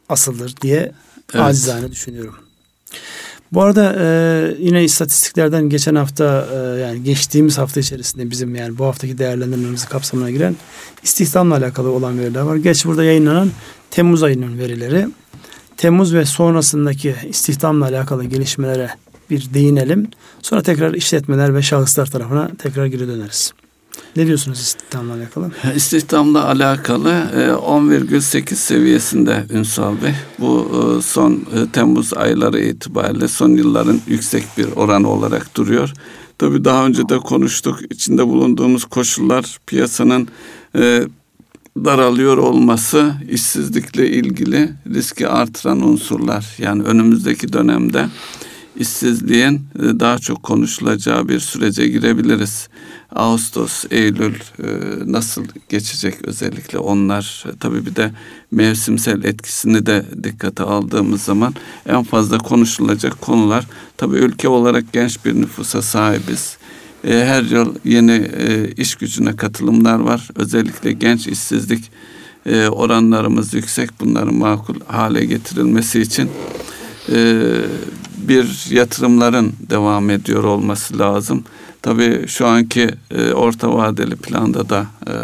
asıldır diye evet. acizane düşünüyorum. Bu arada e, yine istatistiklerden geçen hafta e, yani geçtiğimiz hafta içerisinde bizim yani bu haftaki değerlendirmemizi kapsamına giren istihdamla alakalı olan veriler var. Geç burada yayınlanan Temmuz ayının verileri. Temmuz ve sonrasındaki istihdamla alakalı gelişmelere bir değinelim. Sonra tekrar işletmeler ve şahıslar tarafına tekrar geri döneriz. Ne diyorsunuz istihdamla alakalı? İstihdamla alakalı 10,8 e, seviyesinde Ünsal Bey. Bu e, son e, Temmuz ayları itibariyle son yılların yüksek bir oranı olarak duruyor. Tabii daha önce de konuştuk. İçinde bulunduğumuz koşullar piyasanın daralıyor olması işsizlikle ilgili riski artıran unsurlar. Yani önümüzdeki dönemde işsizliğin daha çok konuşulacağı bir sürece girebiliriz. Ağustos, Eylül e, nasıl geçecek özellikle onlar e, tabii bir de mevsimsel etkisini de dikkate aldığımız zaman en fazla konuşulacak konular tabii ülke olarak genç bir nüfusa sahibiz. Her yıl yeni iş gücüne katılımlar var. Özellikle genç işsizlik oranlarımız yüksek. Bunların makul hale getirilmesi için bir yatırımların devam ediyor olması lazım. Tabii şu anki e, orta vadeli planda da e,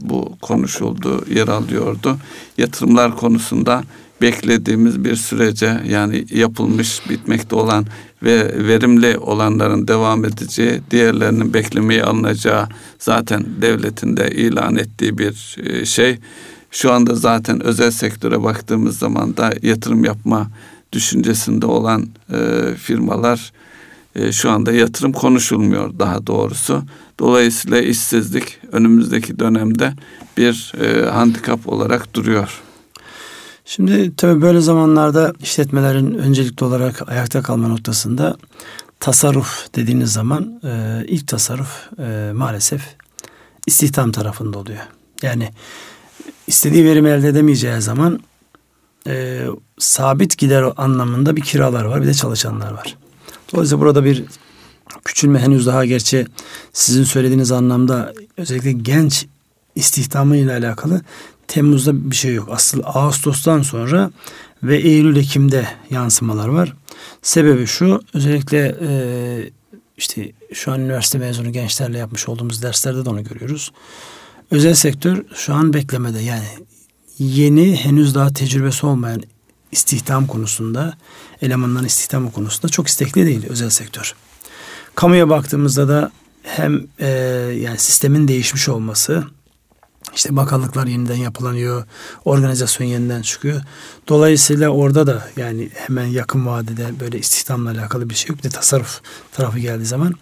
bu konuşuldu, yer alıyordu. Yatırımlar konusunda beklediğimiz bir sürece yani yapılmış, bitmekte olan ve verimli olanların devam edeceği, diğerlerinin beklemeye alınacağı zaten devletin de ilan ettiği bir e, şey. Şu anda zaten özel sektöre baktığımız zaman da yatırım yapma düşüncesinde olan e, firmalar e, şu anda yatırım konuşulmuyor daha doğrusu. Dolayısıyla işsizlik önümüzdeki dönemde bir e, handikap olarak duruyor. Şimdi tabii böyle zamanlarda işletmelerin öncelikli olarak ayakta kalma noktasında tasarruf dediğiniz zaman e, ilk tasarruf e, maalesef istihdam tarafında oluyor. Yani istediği verimi elde edemeyeceği zaman e, sabit gider anlamında bir kiralar var bir de çalışanlar var. Dolayısıyla burada bir küçülme henüz daha gerçi sizin söylediğiniz anlamda özellikle genç istihdamı ile alakalı Temmuz'da bir şey yok. Asıl Ağustos'tan sonra ve Eylül-Ekim'de yansımalar var. Sebebi şu özellikle e, işte şu an üniversite mezunu gençlerle yapmış olduğumuz derslerde de onu görüyoruz. Özel sektör şu an beklemede yani yeni henüz daha tecrübesi olmayan istihdam konusunda, elemanların istihdamı konusunda çok istekli değil özel sektör. Kamuya baktığımızda da hem e, yani sistemin değişmiş olması, işte bakanlıklar yeniden yapılanıyor, organizasyon yeniden çıkıyor. Dolayısıyla orada da yani hemen yakın vadede böyle istihdamla alakalı bir şey yok. Bir de tasarruf tarafı geldiği zaman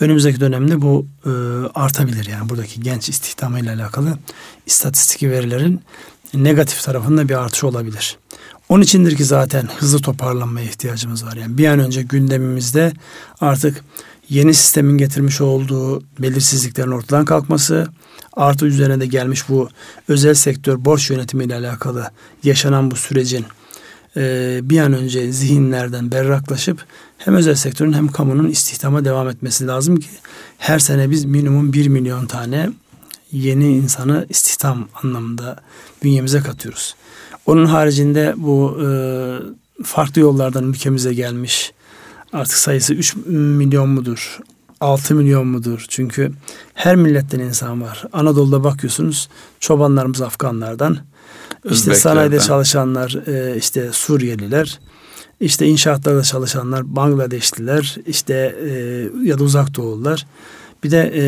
önümüzdeki dönemde bu e, artabilir. Yani buradaki genç istihdamıyla alakalı istatistik verilerin negatif tarafında bir artış olabilir. Onun içindir ki zaten hızlı toparlanmaya ihtiyacımız var. Yani bir an önce gündemimizde artık yeni sistemin getirmiş olduğu belirsizliklerin ortadan kalkması, artı üzerine de gelmiş bu özel sektör borç yönetimi ile alakalı yaşanan bu sürecin e, bir an önce zihinlerden berraklaşıp hem özel sektörün hem kamunun istihdama devam etmesi lazım ki her sene biz minimum bir milyon tane yeni insanı istihdam anlamında bünyemize katıyoruz. Onun haricinde bu e, farklı yollardan ülkemize gelmiş artık sayısı 3 milyon mudur? 6 milyon mudur? Çünkü her milletten insan var. Anadolu'da bakıyorsunuz çobanlarımız Afganlardan. İşte sanayide çalışanlar e, işte Suriyeliler. İşte inşaatlarda çalışanlar Bangladeşliler. işte e, ya da uzak doğullar. Bir de e,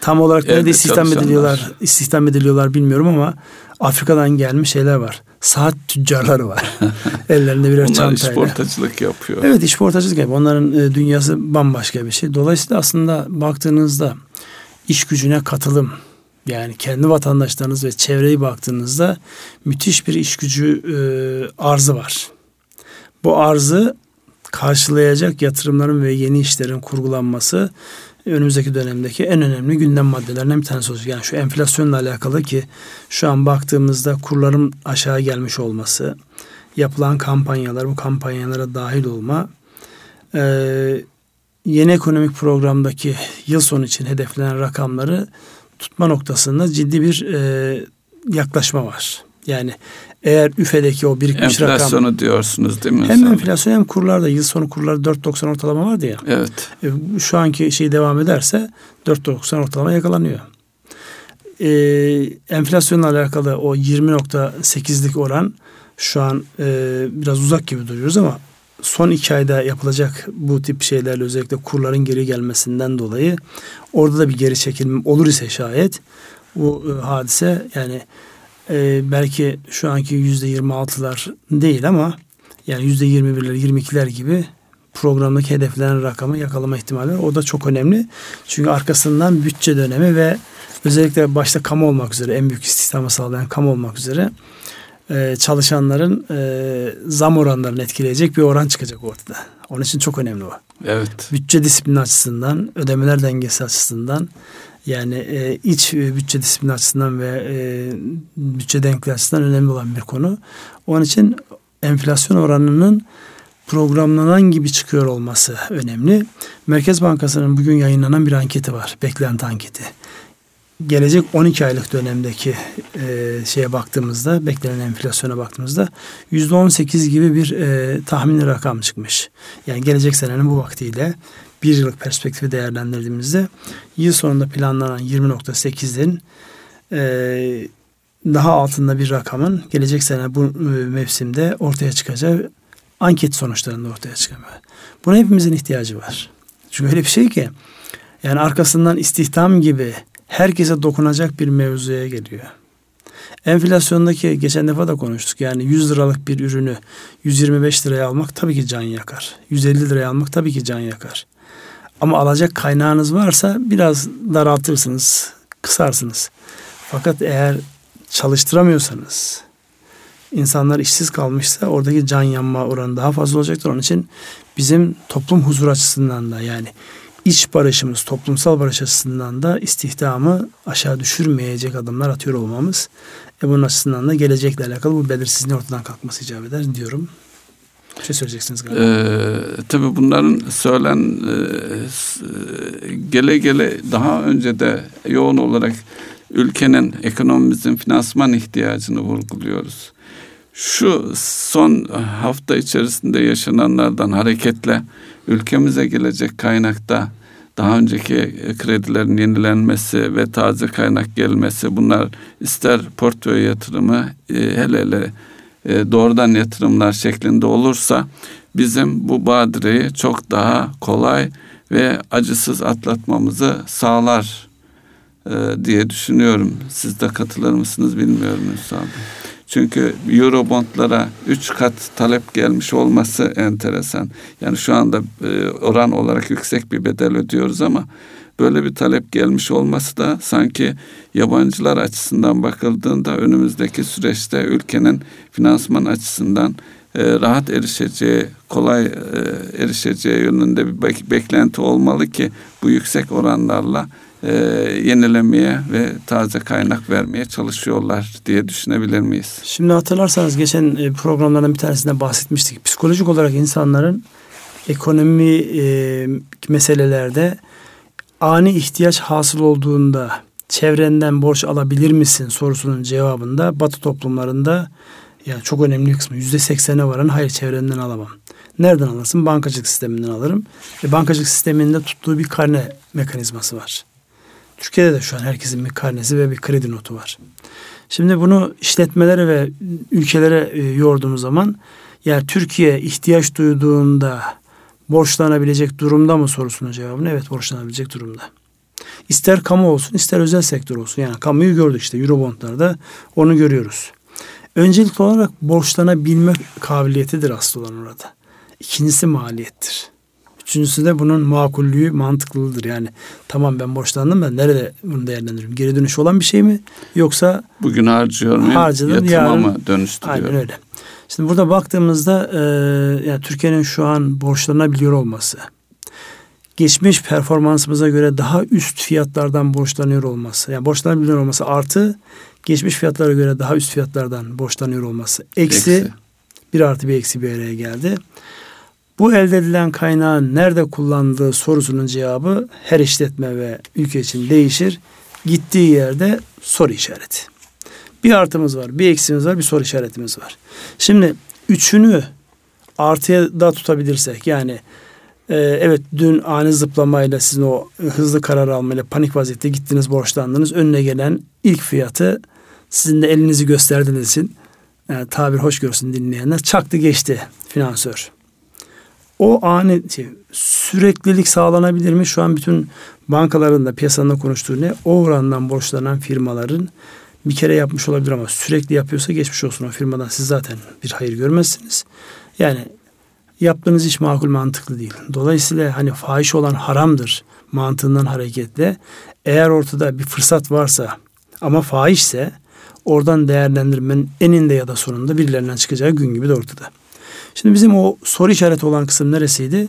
tam olarak nerede istihdam ediliyorlar, istihdam ediliyorlar bilmiyorum ama Afrika'dan gelmiş şeyler var. Saat tüccarları var. Ellerinde birer Onlar çantayla. Onlar işportacılık yapıyor. Evet işportacılık yapıyor. Onların e, dünyası bambaşka bir şey. Dolayısıyla aslında baktığınızda iş gücüne katılım yani kendi vatandaşlarınız ve çevreyi baktığınızda müthiş bir iş gücü e, arzı var. Bu arzı karşılayacak yatırımların ve yeni işlerin kurgulanması önümüzdeki dönemdeki en önemli gündem maddelerinden bir tanesi olacak. Yani şu enflasyonla alakalı ki şu an baktığımızda kurların aşağı gelmiş olması, yapılan kampanyalar, bu kampanyalara dahil olma, e, yeni ekonomik programdaki yıl sonu için hedeflenen rakamları tutma noktasında ciddi bir e, yaklaşma var. Yani eğer üfedeki o birikmiş Enflasyonu rakam... Enflasyonu diyorsunuz değil mi? Hem enflasyon hem kurlarda yıl sonu kurları 4.90 ortalama vardı ya. Evet. E, şu anki şey devam ederse 4.90 ortalama yakalanıyor. E, enflasyonla alakalı o 20.8'lik oran şu an e, biraz uzak gibi duruyoruz ama son iki ayda yapılacak bu tip şeylerle özellikle kurların geri gelmesinden dolayı orada da bir geri çekilme olur ise şayet bu e, hadise yani e, belki şu anki yüzde yirmi altılar değil ama yani yüzde yirmi birler, yirmi ikiler gibi programdaki hedeflenen rakamı yakalama ihtimali var. O da çok önemli. Çünkü arkasından bütçe dönemi ve özellikle başta kamu olmak üzere en büyük istihdamı sağlayan kamu olmak üzere e, çalışanların e, zam oranlarını etkileyecek bir oran çıkacak ortada. Onun için çok önemli o. Evet. Bütçe disiplini açısından, ödemeler dengesi açısından yani e, iç bütçe disiplini açısından ve e, bütçe denkliği açısından önemli olan bir konu. Onun için enflasyon oranının programlanan gibi çıkıyor olması önemli. Merkez Bankası'nın bugün yayınlanan bir anketi var. Beklenti anketi. Gelecek 12 aylık dönemdeki e, şeye baktığımızda, beklenen enflasyona baktığımızda %18 gibi bir e, tahmini rakam çıkmış. Yani gelecek senenin bu vaktiyle bir yıllık perspektifi değerlendirdiğimizde yıl sonunda planlanan 20.8'in e, daha altında bir rakamın gelecek sene bu e, mevsimde ortaya çıkacağı anket sonuçlarında ortaya çıkamıyor. Buna hepimizin ihtiyacı var. Çünkü öyle bir şey ki yani arkasından istihdam gibi herkese dokunacak bir mevzuya geliyor. Enflasyondaki geçen defa da konuştuk. Yani 100 liralık bir ürünü 125 liraya almak tabii ki can yakar. 150 liraya almak tabii ki can yakar. Ama alacak kaynağınız varsa biraz daraltırsınız, kısarsınız. Fakat eğer çalıştıramıyorsanız, insanlar işsiz kalmışsa oradaki can yanma oranı daha fazla olacaktır. Onun için bizim toplum huzur açısından da yani iç barışımız, toplumsal barış açısından da istihdamı aşağı düşürmeyecek adımlar atıyor olmamız. E bunun açısından da gelecekle alakalı bu belirsizliğin ortadan kalkması icap eder diyorum. Bir şey söyleyeceksiniz galiba. Ee, tabii bunların söylen e, gele gele daha önce de yoğun olarak ülkenin ekonomimizin finansman ihtiyacını vurguluyoruz. Şu son hafta içerisinde yaşananlardan hareketle ülkemize gelecek kaynakta daha önceki kredilerin yenilenmesi ve taze kaynak gelmesi bunlar ister portföy yatırımı e, hele hele e, doğrudan yatırımlar şeklinde olursa bizim bu badireyi çok daha kolay ve acısız atlatmamızı sağlar e, diye düşünüyorum. Siz de katılır mısınız bilmiyorum Bey. Çünkü Eurobondlara üç kat talep gelmiş olması enteresan. Yani şu anda e, oran olarak yüksek bir bedel ödüyoruz ama böyle bir talep gelmiş olması da sanki yabancılar açısından bakıldığında önümüzdeki süreçte ülkenin finansman açısından e, rahat erişeceği, kolay e, erişeceği yönünde bir beklenti olmalı ki bu yüksek oranlarla e, yenilemeye ve taze kaynak vermeye çalışıyorlar diye düşünebilir miyiz? Şimdi hatırlarsanız geçen programlardan bir tanesinde bahsetmiştik. Psikolojik olarak insanların ekonomi e, meselelerde ani ihtiyaç hasıl olduğunda çevrenden borç alabilir misin sorusunun cevabında Batı toplumlarında yani çok önemli kısmı yüzde seksene varan hayır çevrenden alamam. Nereden alırsın? Bankacılık sisteminden alırım. E, bankacılık sisteminde tuttuğu bir karne mekanizması var. Türkiye'de de şu an herkesin bir karnesi ve bir kredi notu var. Şimdi bunu işletmelere ve ülkelere e, yorduğumuz zaman yani Türkiye ihtiyaç duyduğunda borçlanabilecek durumda mı sorusunun cevabını evet borçlanabilecek durumda. İster kamu olsun ister özel sektör olsun. Yani kamuyu gördük işte Eurobondlarda onu görüyoruz. Öncelikli olarak borçlanabilme kabiliyetidir asıl olan orada. İkincisi maliyettir. Üçüncüsü de bunun makullüğü mantıklılıdır. Yani tamam ben borçlandım da nerede bunu değerlendiriyorum? Geri dönüş olan bir şey mi? Yoksa bugün harcıyor muyum? Harcadım, yatırıma yarın, mı dönüştürüyor? Aynen öyle. Şimdi burada baktığımızda e, yani Türkiye'nin şu an borçlanabiliyor olması, geçmiş performansımıza göre daha üst fiyatlardan borçlanıyor olması, yani borçlanabiliyor olması artı geçmiş fiyatlara göre daha üst fiyatlardan borçlanıyor olması eksi, eksi. bir artı bir eksi bir araya geldi. Bu elde edilen kaynağın nerede kullandığı sorusunun cevabı her işletme ve ülke için değişir. Gittiği yerde soru işareti. Bir artımız var, bir eksimiz var, bir soru işaretimiz var. Şimdi üçünü artıya da tutabilirsek yani e, evet dün ani zıplamayla sizin o hızlı karar almayla panik vaziyette gittiniz borçlandınız. Önüne gelen ilk fiyatı sizin de elinizi gösterdiğiniz için yani tabir hoş görsün dinleyenler çaktı geçti finansör. O ani şey, süreklilik sağlanabilir mi? Şu an bütün bankaların da piyasanın konuştuğu ne? O orandan borçlanan firmaların bir kere yapmış olabilir ama sürekli yapıyorsa geçmiş olsun o firmadan siz zaten bir hayır görmezsiniz. Yani yaptığınız iş makul mantıklı değil. Dolayısıyla hani fahiş olan haramdır mantığından hareketle eğer ortada bir fırsat varsa ama fahişse oradan değerlendirmenin eninde ya da sonunda birilerinden çıkacağı gün gibi de ortada. Şimdi bizim o soru işareti olan kısım neresiydi?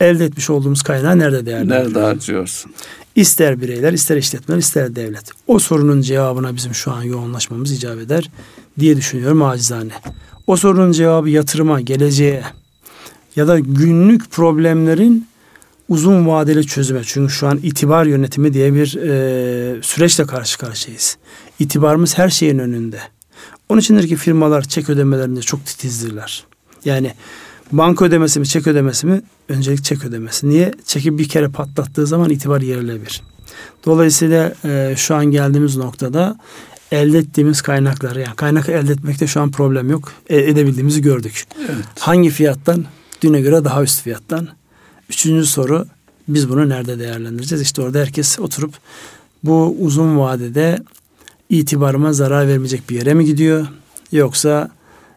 Elde etmiş olduğumuz kaynağı nerede değerlendiriyoruz? Nerede harcıyorsun? İster bireyler, ister işletmeler, ister devlet. O sorunun cevabına bizim şu an yoğunlaşmamız icap eder diye düşünüyorum acizane. O sorunun cevabı yatırıma, geleceğe ya da günlük problemlerin uzun vadeli çözüme. Çünkü şu an itibar yönetimi diye bir e, süreçle karşı karşıyayız. İtibarımız her şeyin önünde. Onun içindir ki firmalar çek ödemelerinde çok titizdirler. Yani banka ödemesi mi çek ödemesi mi? Öncelik çek ödemesi. Niye? Çeki bir kere patlattığı zaman itibar yerle bir. Dolayısıyla e, şu an geldiğimiz noktada elde ettiğimiz kaynakları yani kaynak elde etmekte şu an problem yok. E, edebildiğimizi gördük. Evet. Hangi fiyattan? Düne göre daha üst fiyattan. Üçüncü soru biz bunu nerede değerlendireceğiz? İşte orada herkes oturup bu uzun vadede itibarıma zarar vermeyecek bir yere mi gidiyor? Yoksa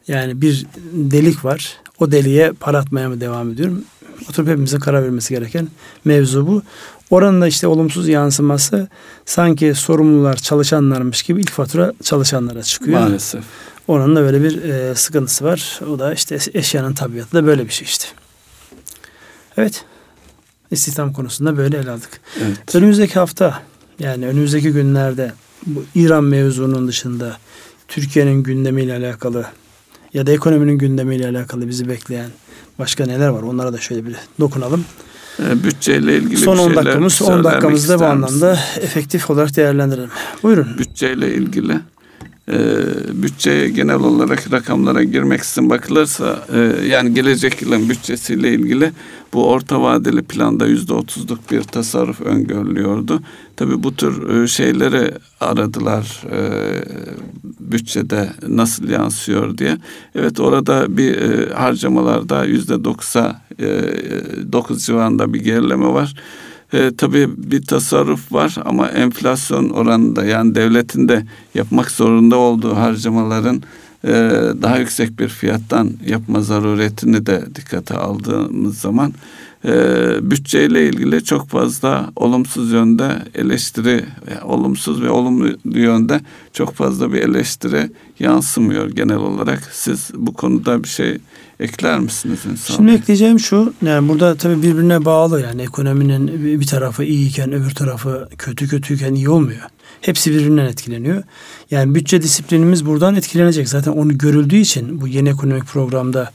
yani bir delik var. O deliğe para atmaya mı devam ediyorum? Oturup hepimizin karar vermesi gereken mevzu bu. Oranın da işte olumsuz yansıması sanki sorumlular çalışanlarmış gibi ilk fatura çalışanlara çıkıyor. Maalesef. Onun da böyle bir e, sıkıntısı var. O da işte eşyanın tabiatı da böyle bir şey işte. Evet. İstihdam konusunda böyle ele aldık. Evet. Önümüzdeki hafta yani önümüzdeki günlerde bu İran mevzunun dışında Türkiye'nin gündemiyle alakalı ya da ekonominin gündemiyle alakalı bizi bekleyen başka neler var? Onlara da şöyle bir dokunalım. E, bütçeyle ilgili Son 10 dakikamız 10 dakikamızda bu anlamda efektif olarak değerlendirelim. Buyurun. Bütçeyle ilgili e, bütçeye genel olarak rakamlara girmek için bakılırsa e, yani gelecek yılın bütçesiyle ilgili bu orta vadeli planda yüzde otuzluk bir tasarruf öngörülüyordu. Tabi bu tür e, şeyleri aradılar e, bütçede nasıl yansıyor diye. Evet orada bir e, harcamalarda yüzde doksa e, dokuz civarında bir gerileme var. E, tabii bir tasarruf var ama enflasyon oranında yani devletin de yapmak zorunda olduğu harcamaların e, daha yüksek bir fiyattan yapma zaruretini de dikkate aldığımız zaman e, bütçeyle ilgili çok fazla olumsuz yönde eleştiri, olumsuz ve olumlu yönde çok fazla bir eleştiri yansımıyor genel olarak. Siz bu konuda bir şey ekler misiniz insan? Şimdi ekleyeceğim şu. Yani burada tabii birbirine bağlı yani ekonominin bir tarafı iyiyken öbür tarafı kötü kötüyken iyi olmuyor. Hepsi birbirinden etkileniyor. Yani bütçe disiplinimiz buradan etkilenecek. Zaten onu görüldüğü için bu yeni ekonomik programda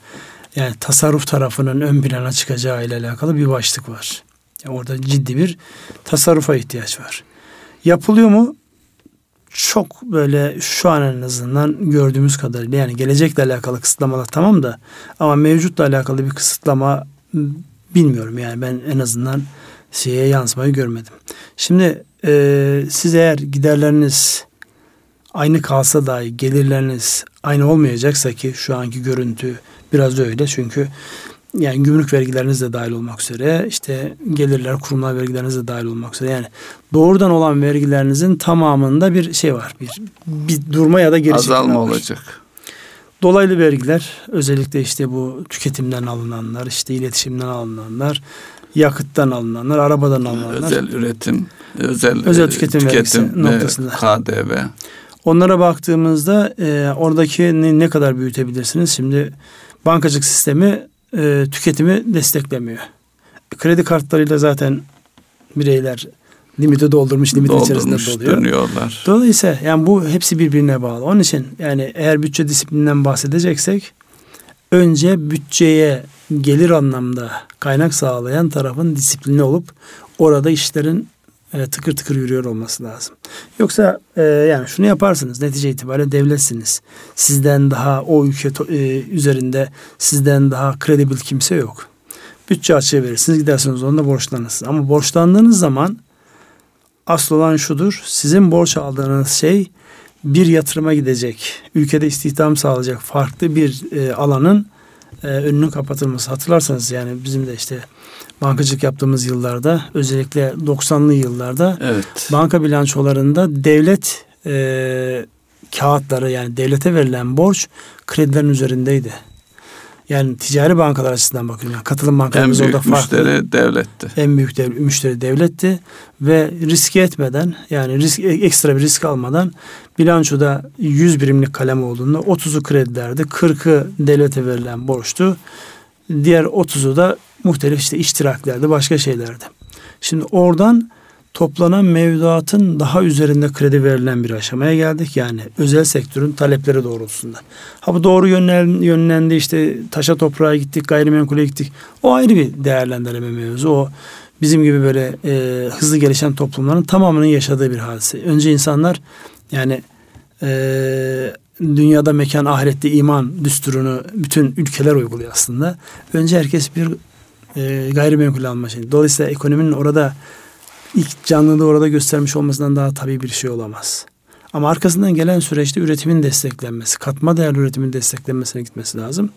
yani tasarruf tarafının ön plana çıkacağı ile alakalı bir başlık var. Yani orada ciddi bir tasarrufa ihtiyaç var. Yapılıyor mu? çok böyle şu an en azından gördüğümüz kadarıyla yani gelecekle alakalı kısıtlamalar tamam da ama mevcutla alakalı bir kısıtlama bilmiyorum yani ben en azından şeye yansımayı görmedim. Şimdi e, siz eğer giderleriniz aynı kalsa dahi gelirleriniz aynı olmayacaksa ki şu anki görüntü biraz öyle. Çünkü yani gümrük vergileriniz de dahil olmak üzere işte gelirler kurumlar vergileriniz de dahil olmak üzere. Yani doğrudan olan vergilerinizin tamamında bir şey var bir bir durma ya da geri azalma olacak. Dolaylı vergiler özellikle işte bu tüketimden alınanlar işte iletişimden alınanlar yakıttan alınanlar arabadan alınanlar. Özel üretim özel özel tüketim, tüketim vergisi noktasında. KDV onlara baktığımızda e, oradaki ne, kadar büyütebilirsiniz şimdi bankacılık sistemi e, tüketimi desteklemiyor. Kredi kartlarıyla zaten bireyler limiti doldurmuş, limit içerisinde doluyor. dönüyorlar. Dolayısıyla yani bu hepsi birbirine bağlı. Onun için yani eğer bütçe disiplininden bahsedeceksek önce bütçeye gelir anlamda kaynak sağlayan tarafın disiplini olup orada işlerin e, tıkır tıkır yürüyor olması lazım. Yoksa e, yani şunu yaparsınız netice itibariyle devletsiniz. Sizden daha o ülke e, üzerinde sizden daha kredibil kimse yok. Bütçe açığı verirsiniz gidersiniz onunla borçlanırsınız. Ama borçlandığınız zaman asıl olan şudur. Sizin borç aldığınız şey bir yatırıma gidecek, ülkede istihdam sağlayacak farklı bir e, alanın e, önünün kapatılması. Hatırlarsanız yani bizim de işte bankacılık yaptığımız yıllarda özellikle 90'lı yıllarda evet. banka bilançolarında devlet e, kağıtları yani devlete verilen borç kredilerin üzerindeydi. Yani ticari bankalar açısından bakıyorum. Yani katılım bankalarımız en büyük orada farklı. müşteri devletti. En büyük dev, müşteri devletti ve riske etmeden yani risk ekstra bir risk almadan bilançoda 100 birimlik kalem olduğunda 30'u kredilerdi, 40'ı devlete verilen borçtu. Diğer 30'u da muhtelif işte iştiraklerdi, başka şeylerdi. Şimdi oradan toplanan mevduatın daha üzerinde kredi verilen bir aşamaya geldik. Yani özel sektörün talepleri doğrultusunda. Ha bu doğru yönlen, yönlendi işte taşa toprağa gittik, gayrimenkule gittik. O ayrı bir değerlendirme mevzu. O bizim gibi böyle e, hızlı gelişen toplumların tamamının yaşadığı bir hadise. Önce insanlar yani e, dünyada mekan ahirette iman düsturunu bütün ülkeler uyguluyor aslında. Önce herkes bir e, gayrimenkul alma şeyi. Dolayısıyla ekonominin orada ilk canlılığı orada göstermiş olmasından daha tabii bir şey olamaz. Ama arkasından gelen süreçte üretimin desteklenmesi, katma değerli üretimin desteklenmesine gitmesi lazım.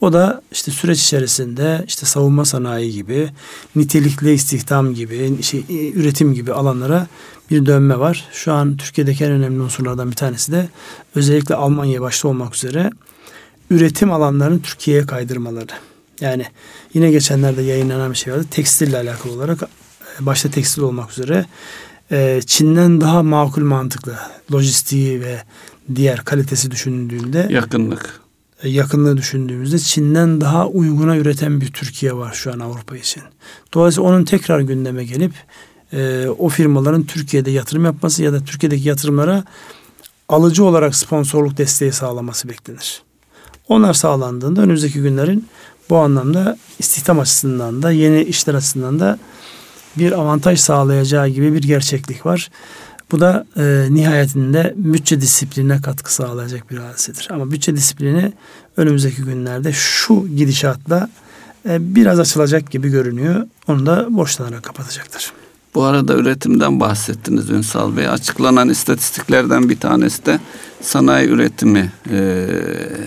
O da işte süreç içerisinde işte savunma sanayi gibi, nitelikli istihdam gibi, şey, üretim gibi alanlara bir dönme var. Şu an Türkiye'deki en önemli unsurlardan bir tanesi de özellikle Almanya başta olmak üzere üretim alanlarını Türkiye'ye kaydırmaları. Yani yine geçenlerde yayınlanan bir şey vardı. Tekstille alakalı olarak başta tekstil olmak üzere e, Çin'den daha makul mantıklı lojistiği ve diğer kalitesi düşündüğünde yakınlık e, yakınlığı düşündüğümüzde Çin'den daha uyguna üreten bir Türkiye var şu an Avrupa için. Dolayısıyla onun tekrar gündeme gelip e, o firmaların Türkiye'de yatırım yapması ya da Türkiye'deki yatırımlara alıcı olarak sponsorluk desteği sağlaması beklenir. Onlar sağlandığında önümüzdeki günlerin bu anlamda istihdam açısından da yeni işler açısından da bir avantaj sağlayacağı gibi bir gerçeklik var. Bu da e, nihayetinde bütçe disiplinine katkı sağlayacak bir hadisedir. Ama bütçe disiplini önümüzdeki günlerde şu gidişatla e, biraz açılacak gibi görünüyor. Onu da borçlanarak kapatacaktır. Bu arada üretimden bahsettiniz Ünsal Bey. Açıklanan istatistiklerden bir tanesi de sanayi üretimi e,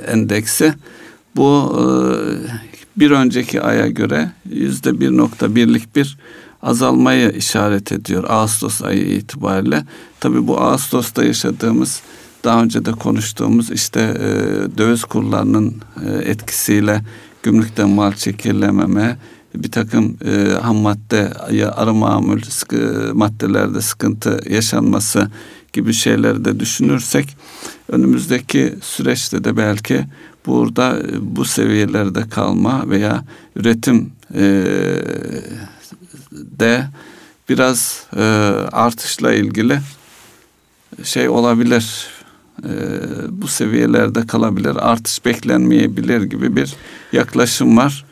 endeksi. Bu e, bir önceki aya göre yüzde bir nokta birlik bir azalmayı işaret ediyor Ağustos ayı itibariyle. Tabii bu Ağustos'ta yaşadığımız daha önce de konuştuğumuz işte e, döviz kurlarının e, etkisiyle gümrükten mal çekilememe, bir takım e, ham madde ya arı mamul sıkı, maddelerde sıkıntı yaşanması gibi şeyleri de düşünürsek önümüzdeki süreçte de belki burada e, bu seviyelerde kalma veya üretim e, de biraz e, artışla ilgili şey olabilir. E, bu seviyelerde kalabilir. Artış beklenmeyebilir gibi bir yaklaşım var.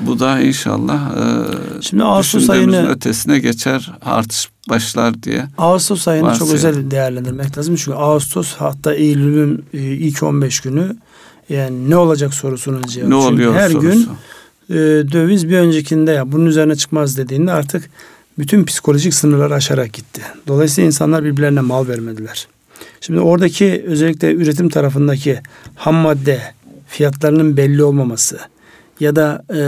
Bu da inşallah e, Şimdi Ağustos ayını ötesine geçer, artış başlar diye. Ağustos ayını varsayalım. çok özel değerlendirmek lazım. Çünkü Ağustos hatta Eylül'ün e, ilk 15 günü yani ne olacak sorusunun cevabı. Ne oluyor her sorusu. gün e, döviz bir öncekinde ya bunun üzerine çıkmaz dediğinde artık bütün psikolojik sınırları aşarak gitti. Dolayısıyla insanlar birbirlerine mal vermediler. Şimdi oradaki özellikle üretim tarafındaki ham madde fiyatlarının belli olmaması ya da e,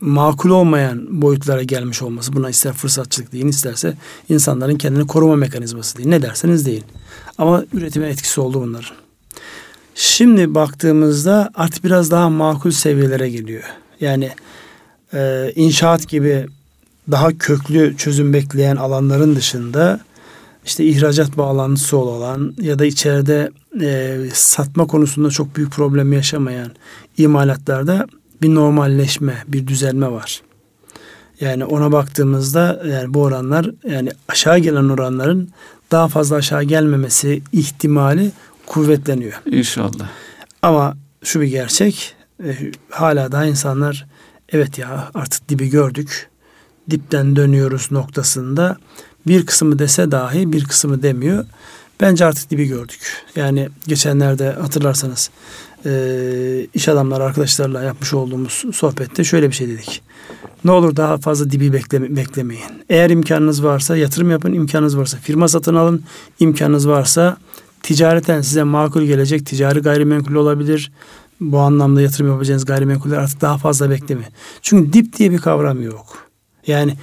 makul olmayan boyutlara gelmiş olması buna ister fırsatçılık deyin isterse insanların kendini koruma mekanizması deyin ne derseniz deyin. Ama üretime etkisi oldu bunların. Şimdi baktığımızda artık biraz daha makul seviyelere geliyor. Yani e, inşaat gibi daha köklü çözüm bekleyen alanların dışında işte ihracat bağlantısı olan ya da içeride e, satma konusunda çok büyük problem yaşamayan imalatlarda bir normalleşme, bir düzelme var. Yani ona baktığımızda yani bu oranlar yani aşağı gelen oranların daha fazla aşağı gelmemesi ihtimali kuvvetleniyor. İnşallah. Ama şu bir gerçek e, hala daha insanlar evet ya artık dibi gördük. Dipten dönüyoruz noktasında bir kısmı dese dahi bir kısmı demiyor. Bence artık dibi gördük. Yani geçenlerde hatırlarsanız e, iş adamları arkadaşlarla yapmış olduğumuz sohbette şöyle bir şey dedik. Ne olur daha fazla dibi bekleme, beklemeyin. Eğer imkanınız varsa yatırım yapın, imkanınız varsa firma satın alın, imkanınız varsa ticareten size makul gelecek ticari gayrimenkul olabilir. Bu anlamda yatırım yapacağınız gayrimenkuller artık daha fazla bekleme. Çünkü dip diye bir kavram yok. Yani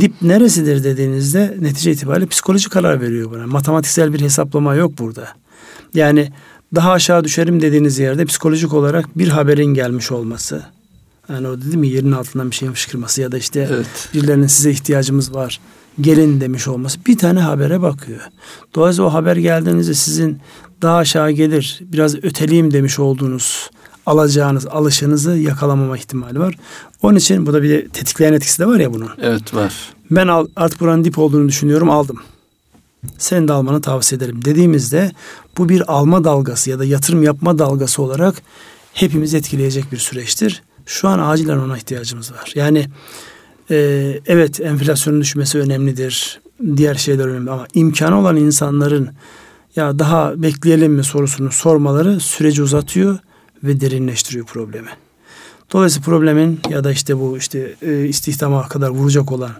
dip neresidir dediğinizde netice itibariyle psikoloji karar veriyor buna. Matematiksel bir hesaplama yok burada. Yani daha aşağı düşerim dediğiniz yerde psikolojik olarak bir haberin gelmiş olması. Yani o dedim ya yerin altından bir şeyin fışkırması ya da işte Evet. birilerinin size ihtiyacımız var. Gelin demiş olması. Bir tane habere bakıyor. Dolayısıyla o haber geldiğinizde sizin daha aşağı gelir, biraz öteleyim demiş olduğunuz alacağınız alışınızı yakalamama ihtimali var. Onun için bu da bir tetikleyen etkisi de var ya bunun. Evet var. Ben al, artık buranın dip olduğunu düşünüyorum aldım. Senin de almanı tavsiye ederim dediğimizde bu bir alma dalgası ya da yatırım yapma dalgası olarak hepimizi etkileyecek bir süreçtir. Şu an acilen ona ihtiyacımız var. Yani e, evet enflasyonun düşmesi önemlidir. Diğer şeyler önemli ama imkanı olan insanların ya daha bekleyelim mi sorusunu sormaları süreci uzatıyor ve derinleştiriyor problemi. Dolayısıyla problemin ya da işte bu işte e, istihdama kadar vuracak olan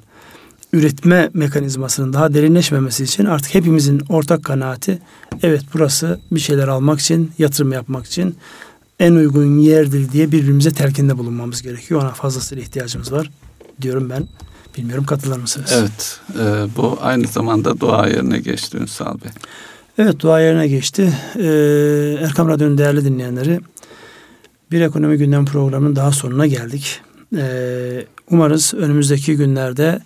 üretme mekanizmasının daha derinleşmemesi için artık hepimizin ortak kanaati evet burası bir şeyler almak için, yatırım yapmak için en uygun yerdir diye birbirimize telkinde bulunmamız gerekiyor. Ona fazlasıyla ihtiyacımız var diyorum ben. Bilmiyorum katılır mısınız? Evet. e, bu aynı zamanda dua yerine geçti Ünsal Bey. Evet dua yerine geçti. Ee, Erkam Radyo'nun değerli dinleyenleri bir ekonomi gündem programının daha sonuna geldik. Ee, umarız önümüzdeki günlerde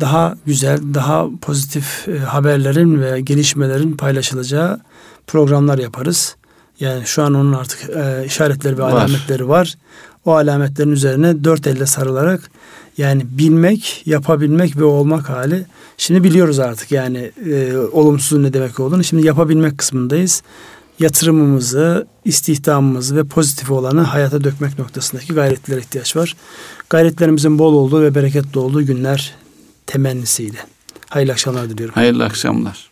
daha güzel, daha pozitif e, haberlerin ve gelişmelerin paylaşılacağı programlar yaparız. Yani şu an onun artık e, işaretleri ve Var. alametleri var. O alametlerin üzerine dört elle sarılarak yani bilmek, yapabilmek ve olmak hali. Şimdi biliyoruz artık yani e, olumsuzun ne demek olduğunu. Şimdi yapabilmek kısmındayız. Yatırımımızı, istihdamımızı ve pozitif olanı hayata dökmek noktasındaki gayretlere ihtiyaç var. Gayretlerimizin bol olduğu ve bereketli olduğu günler temennisiyle. Hayırlı akşamlar diliyorum. Hayırlı akşamlar.